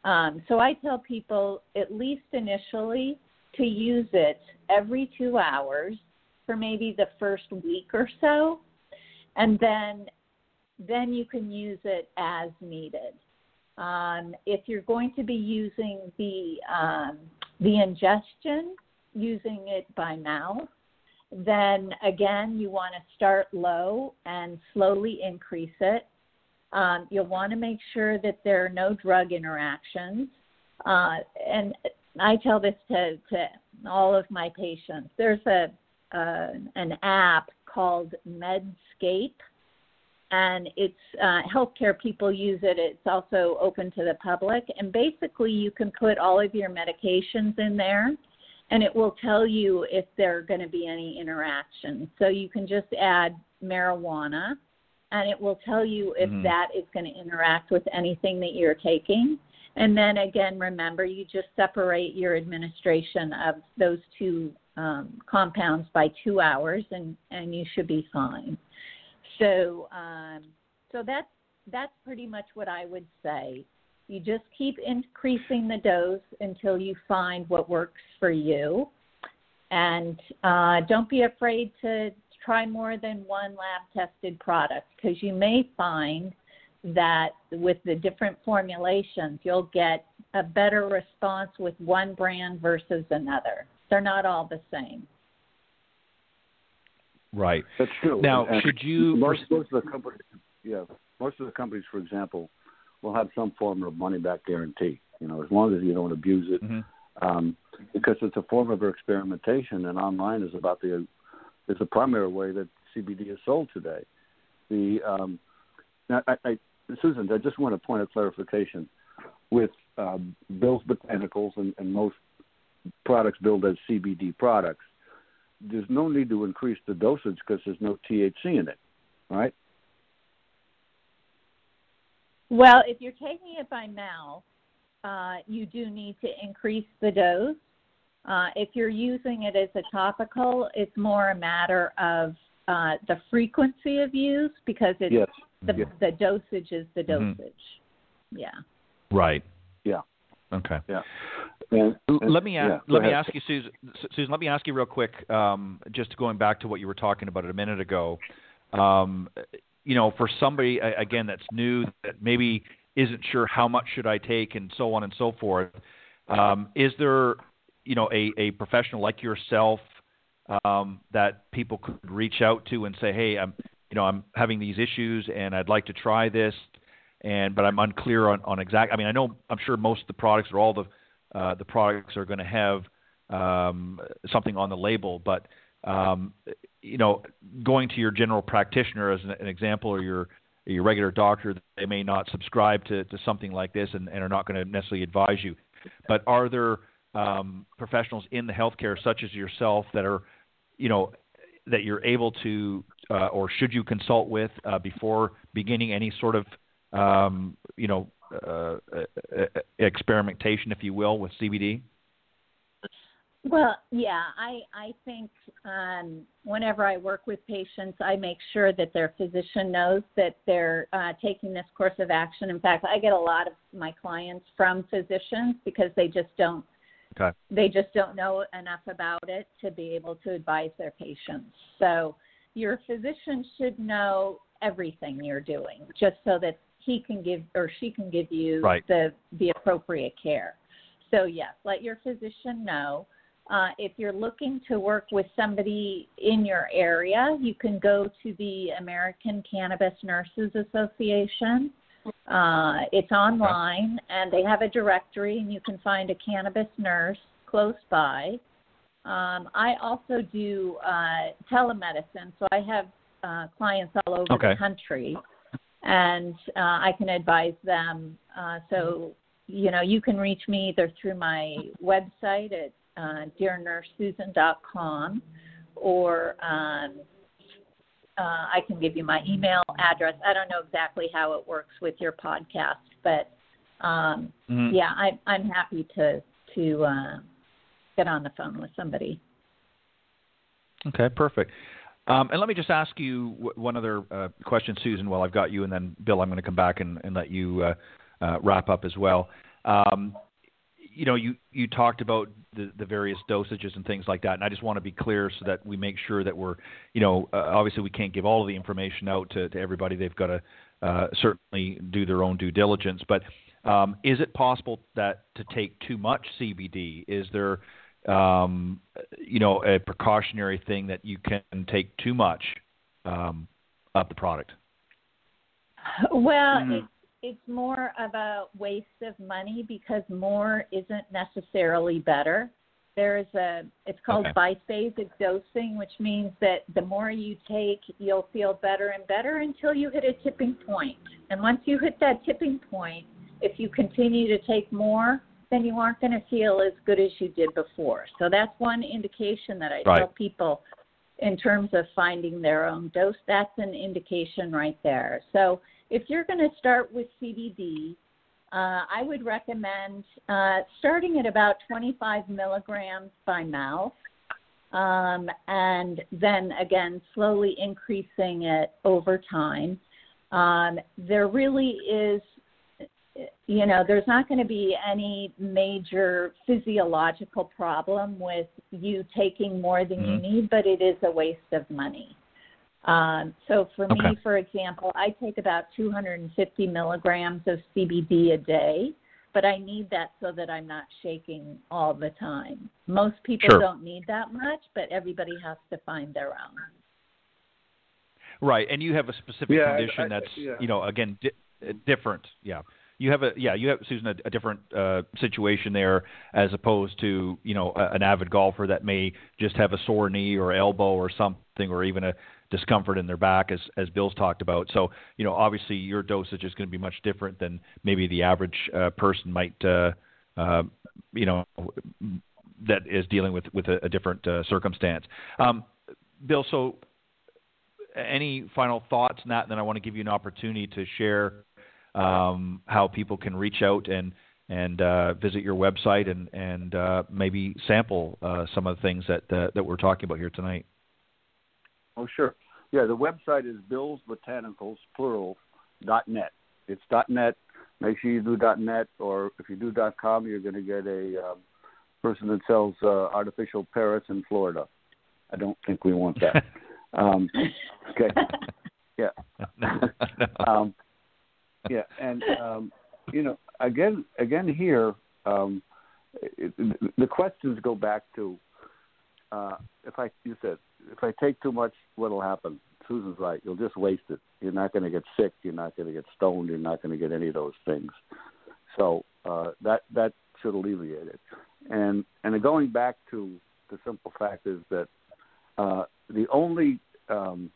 um, so i tell people at least initially to use it every two hours for maybe the first week or so and then then you can use it as needed um, if you're going to be using the um, the ingestion, using it by mouth, then again you want to start low and slowly increase it. Um, you'll want to make sure that there are no drug interactions. Uh, and I tell this to, to all of my patients. There's a uh, an app called Medscape, and it's uh, healthcare people use it. It's also open to the public, and basically you can put all of your medications in there, and it will tell you if there are going to be any interactions. So you can just add marijuana, and it will tell you if Mhm. that is going to interact with anything that you're taking. And then again, remember, you just separate your administration of those two um, compounds by two hours, and, and you should be fine. So, um, so that's that's pretty much what I would say. You just keep increasing the dose until you find what works for you, and uh, don't be afraid to try more than one lab tested product because you may find that with the different formulations, you'll get a better response with one brand versus another. They're not all the same. Right. That's true. Now, And should you- Most, most of the companies, yeah, most of the companies, for example, will have some form of money back guarantee. You know, as long as you don't abuse it, Mhm. um, because it's a form of experimentation, and online is about the is the primary way that CBD is sold today. The um, now, I, I, Susan, I just want a point of clarification with um, Bill's Botanicals and, and most products billed as CBD products. There's no need to increase the dosage because there's no THC in it, right? Well, if you're taking it by mouth, uh, you do need to increase the dose. Uh, if you're using it as a topical, it's more a matter of uh, the frequency of use because it's Yes. the, Yeah. the dosage is the Mhm. dosage. Yeah. Right. Yeah. Okay. And, and- let me ask. yeah, go let me ask you, Susan. Susan, let me ask you real quick. Um, just going back to what you were talking about a minute ago. Um, you know, for somebody again that's new, that maybe isn't sure how much should I take, and so on and so forth. Um, is there, you know, a, a professional like yourself um, that people could reach out to and say, hey, I'm, you know, I'm having these issues and I'd like to try this, and but I'm unclear on, on exact. I mean, I know I'm sure most of the products or all the uh, the products are going to have um, something on the label, but um, you know, going to your general practitioner as an, an example, or your your regular doctor, they may not subscribe to, to something like this and, and are not going to necessarily advise you. But are there um, professionals in the healthcare, such as yourself, that are, you know, that you're able to, uh, or should you consult with uh, before beginning any sort of, um, you know, uh, uh, experimentation, if you will, with CBD? Well, yeah, I I think um, whenever I work with patients, I make sure that their physician knows that they're uh, taking this course of action. In fact, I get a lot of my clients from physicians because they just don't Okay. they just don't know enough about it to be able to advise their patients. So your physician should know everything you're doing, just so that he can give or she can give you Right. the the appropriate care. So yes, let your physician know. Uh, if you're looking to work with somebody in your area, you can go to the American Cannabis Nurses Association. Uh, it's online, and they have a directory, and you can find a cannabis nurse close by. Um, I also do uh, telemedicine, so I have uh, clients all over Okay. the country, and uh, I can advise them. Uh, so, you know, you can reach me either through my website at uh, dearnursesusan.com or um, uh, I can give you my email address. I don't know exactly how it works with your podcast, but um, Mhm. yeah, I, I'm happy to to uh, get on the phone with somebody. Okay, perfect. Um, and let me just ask you w- one other uh, question, Susan, while I've got you, and then Bill, I'm going to come back and, and let you uh, uh, wrap up as well. Um, you know, you, you talked about the, the various dosages and things like that, and I just want to be clear so that we make sure that we're, you know, uh, obviously we can't give all of the information out to, to everybody. They've got to uh, certainly do their own due diligence. But um, is it possible that to take too much CBD, is there um, you know, a precautionary thing that you can take too much um, of the product. Well, Mhm. It's more of a waste of money because more isn't necessarily better. there is a it's called Okay. biphasic dosing, which means that the more you take, you'll feel better and better until you hit a tipping point. And once you hit that tipping point, if you continue to take more, then you aren't going to feel as good as you did before. So that's one indication that I Right. tell people in terms of finding their own dose. That's an indication right there. So if you're going to start with CBD, uh, I would recommend uh, starting at about 25 milligrams by mouth, um, and then again slowly increasing it over time. Um, there really is, you know, there's not going to be any major physiological problem with you taking more than you Mhm. need, but it is a waste of money. Um, so for me, for example, I take about 250 milligrams of CBD a day, but I need that so that I'm not shaking all the time. Most people Sure. don't need that much, but everybody has to find their own. Right, and you have a specific Yeah, condition I- that's yeah. you know again di- uh, different. Yeah, you have a yeah you have Susan a, a different uh, situation there as opposed to you know a, an avid golfer that may just have a sore knee or elbow or something or even a discomfort in their back as as Bill's talked about. So you know obviously your dosage is going to be much different than maybe the average uh, person might uh, uh, you know that is dealing with with a, a different uh, circumstance. Um, Bill, so any final thoughts on that? And then I want to give you an opportunity to share um, how people can reach out and and uh, visit your website and and uh, maybe sample uh, some of the things that uh, that we're talking about here tonight. Oh, sure. Yeah, the website is Bill's Botanicals, plural, dot net. It's dot net. Make sure you do dot net, or if you do dot com, you're going to get a um, person that sells uh, artificial parrots in Florida. I don't think we want that. um, okay. Yeah. um, yeah, and um, you know, again, again here, um, it, the questions go back to uh, if I you said if I take too much, what'll happen? Susan's right. You'll just waste it. You're not going to get sick. You're not going to get stoned. You're not going to get any of those things. So uh, that that should alleviate it. And and going back to the simple fact is that uh, the only um,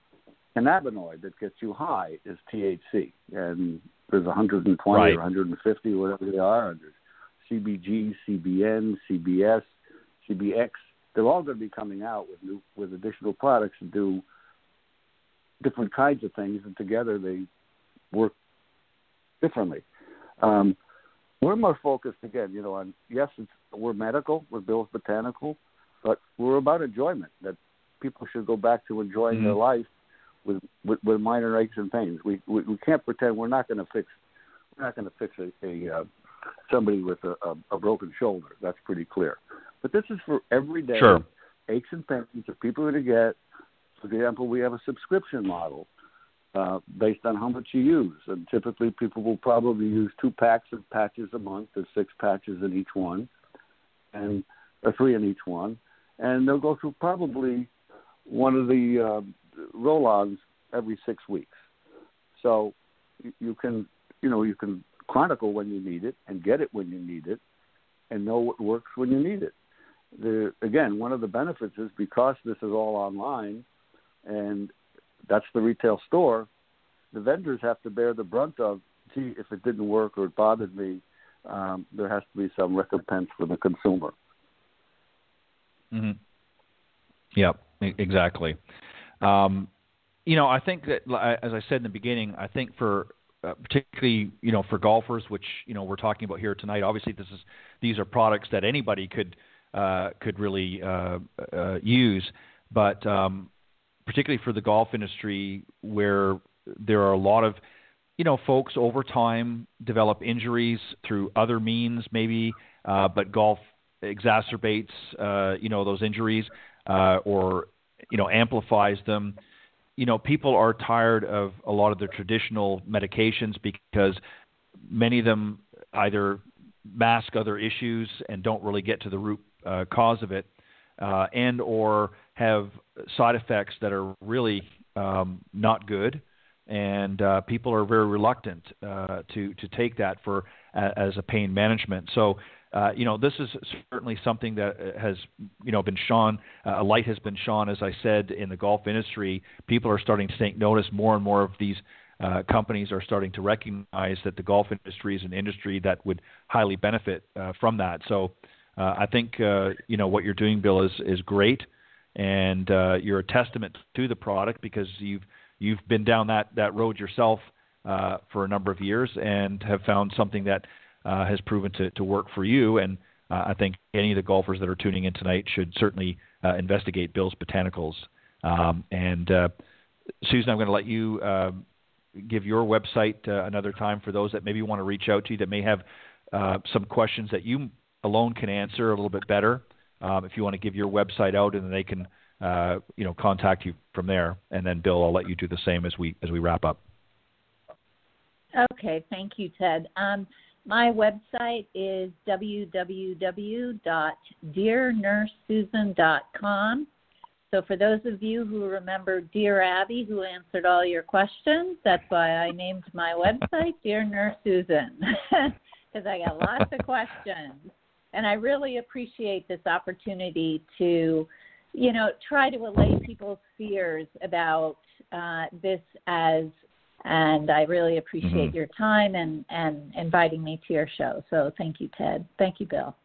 cannabinoid that gets you high is THC, and there's 120 Right. or 150, whatever they are. There's CBG, CBN, CBS, CBX. They're all going to be coming out with new with additional products to do different kinds of things, and together they work differently. Um, we're more focused again, you know, on yes, it's, we're medical, we're Bill's Botanical, but we're about enjoyment. That people should go back to enjoying their Mhm. life with, with with minor aches and pains. We we, we can't pretend we're not going to fix we're not going to fix a, a uh, somebody with a, a, a broken shoulder. That's pretty clear. But this is for everyday Sure. aches and pains that people are going to get. For example, we have a subscription model uh, based on how much you use, and typically people will probably use two packs of patches a month. There's six patches in each one, and or three in each one, and they'll go through probably one of the uh, roll-ons every six weeks. So you can, you know, you can chronicle when you need it and get it when you need it, and know what works when you need it. The again, one of the benefits is because this is all online, and that's the retail store. The vendors have to bear the brunt of, gee, if it didn't work or it bothered me, um, there has to be some recompense for the consumer. hmm Yep, exactly. Um, you know, I think that, as I said in the beginning, I think for uh, particularly, you know, for golfers, which you know we're talking about here tonight. Obviously, this is these are products that anybody could uh, could really uh, uh, use, but um, particularly for the golf industry, where there are a lot of you know folks over time develop injuries through other means, maybe, uh, but golf exacerbates uh, you know those injuries uh, or you know amplifies them. You know, people are tired of a lot of the traditional medications because many of them either mask other issues and don't really get to the root uh, cause of it, uh, and or have side effects that are really um, not good, and uh, people are very reluctant uh, to to take that for as a pain management. So uh, you know, this is certainly something that uh, has, you know, been shone. Uh, a light has been shone, as I said, in the golf industry. People are starting to take notice. More and more of these uh, companies are starting to recognize that the golf industry is an industry that would highly benefit uh, from that. So, uh, I think uh, you know what you're doing, Bill, is is great, and uh, you're a testament to the product because you've you've been down that that road yourself uh, for a number of years and have found something that uh, has proven to, to work for you. And uh, I think any of the golfers that are tuning in tonight should certainly uh, investigate Bill's Botanicals. Um, and uh, Susan, I'm going to let you uh, give your website uh, another time for those that maybe want to reach out to you that may have uh, some questions that you alone can answer a little bit better. Um, if you want to give your website out, and then they can, uh, you know, contact you from there. And then Bill, I'll let you do the same as we as we wrap up. Okay, thank you, Ted. Um, my website is www.dearnursesusan.com. So, for those of you who remember Dear Abby, who answered all your questions, that's why I named my website Dear Nurse Susan, because I got lots of questions. And I really appreciate this opportunity to, you know, try to allay people's fears about uh, this as and I really appreciate mm-hmm. your time and, and inviting me to your show. So thank you, Ted. Thank you, Bill.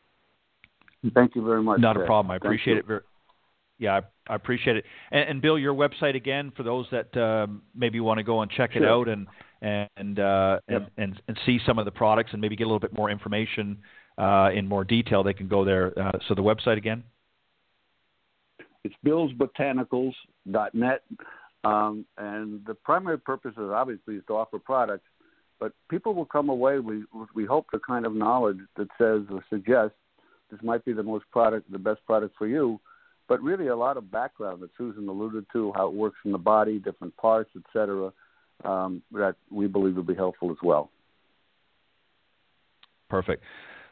Thank you very much. Not Ted. a problem. I Thank appreciate you. it very. Yeah, I, I appreciate it. And, and, Bill, your website again for those that um, maybe want to go and check sure. it out and and, uh, yep. and and and see some of the products and maybe get a little bit more information uh, in more detail. They can go there. Uh, so the website again. It's billsbotanicals.net. Um, and the primary purpose is obviously is to offer products, but people will come away we we hope the kind of knowledge that says or suggests this might be the most product, the best product for you, but really a lot of background that Susan alluded to, how it works in the body, different parts, etc. Um, that we believe will be helpful as well. Perfect.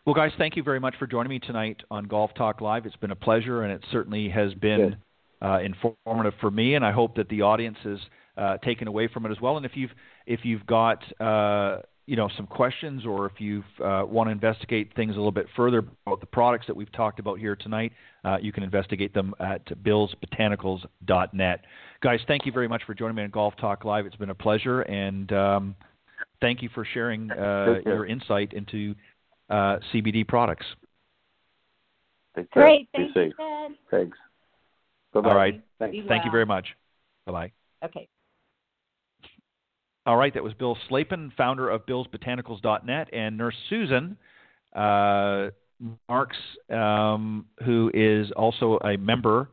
Well, guys, thank you very much for joining me tonight on Golf Talk Live. It's been a pleasure, and it certainly has been. Uh, informative for me, and I hope that the audience is uh, taken away from it as well. And if you've if you've got uh, you know some questions or if you uh, want to investigate things a little bit further about the products that we've talked about here tonight, uh, you can investigate them at billsbotanicals.net. Guys, thank you very much for joining me on Golf Talk Live. It's been a pleasure, and um, thank you for sharing uh, your insight into uh, CBD products. Great, thank you, Ted. Thanks. Bye-bye. All right. Thank Thank you very much. Bye bye. Okay. All right. That was Bill Slapin, founder of BillsBotanicals.net, and Nurse Susan uh, Marks, um, who is also a member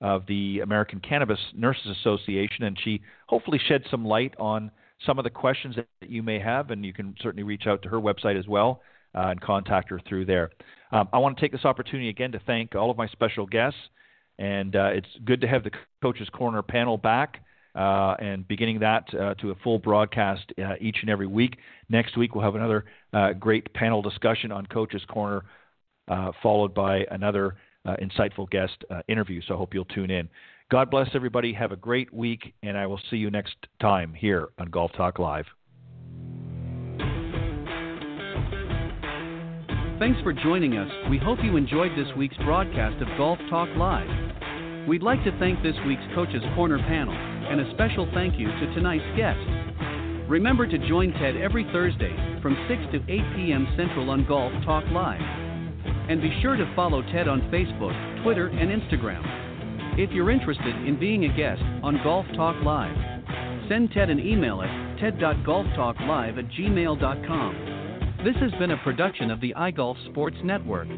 of the American Cannabis Nurses Association, and she hopefully shed some light on some of the questions that you may have, and you can certainly reach out to her website as well uh, and contact her through there. Um, I want to take this opportunity again to thank all of my special guests. And uh, it's good to have the Coaches Corner panel back uh, and beginning that uh, to a full broadcast uh, each and every week. Next week, we'll have another uh, great panel discussion on Coaches Corner, uh, followed by another insightful guest interview. So I hope you'll tune in. God bless everybody. Have a great week, and I will see you next time here on Golf Talk Live. Thanks for joining us. We hope you enjoyed this week's broadcast of Golf Talk Live. We'd like to thank this week's Coach's Corner panel, and a special thank you to tonight's guest. Remember to join Ted every Thursday from 6 to 8 p.m. Central on Golf Talk Live. And be sure to follow Ted on Facebook, Twitter, and Instagram. If you're interested in being a guest on Golf Talk Live, send Ted an email at ted.golftalklive at gmail.com. This has been a production of the iGolf Sports Network.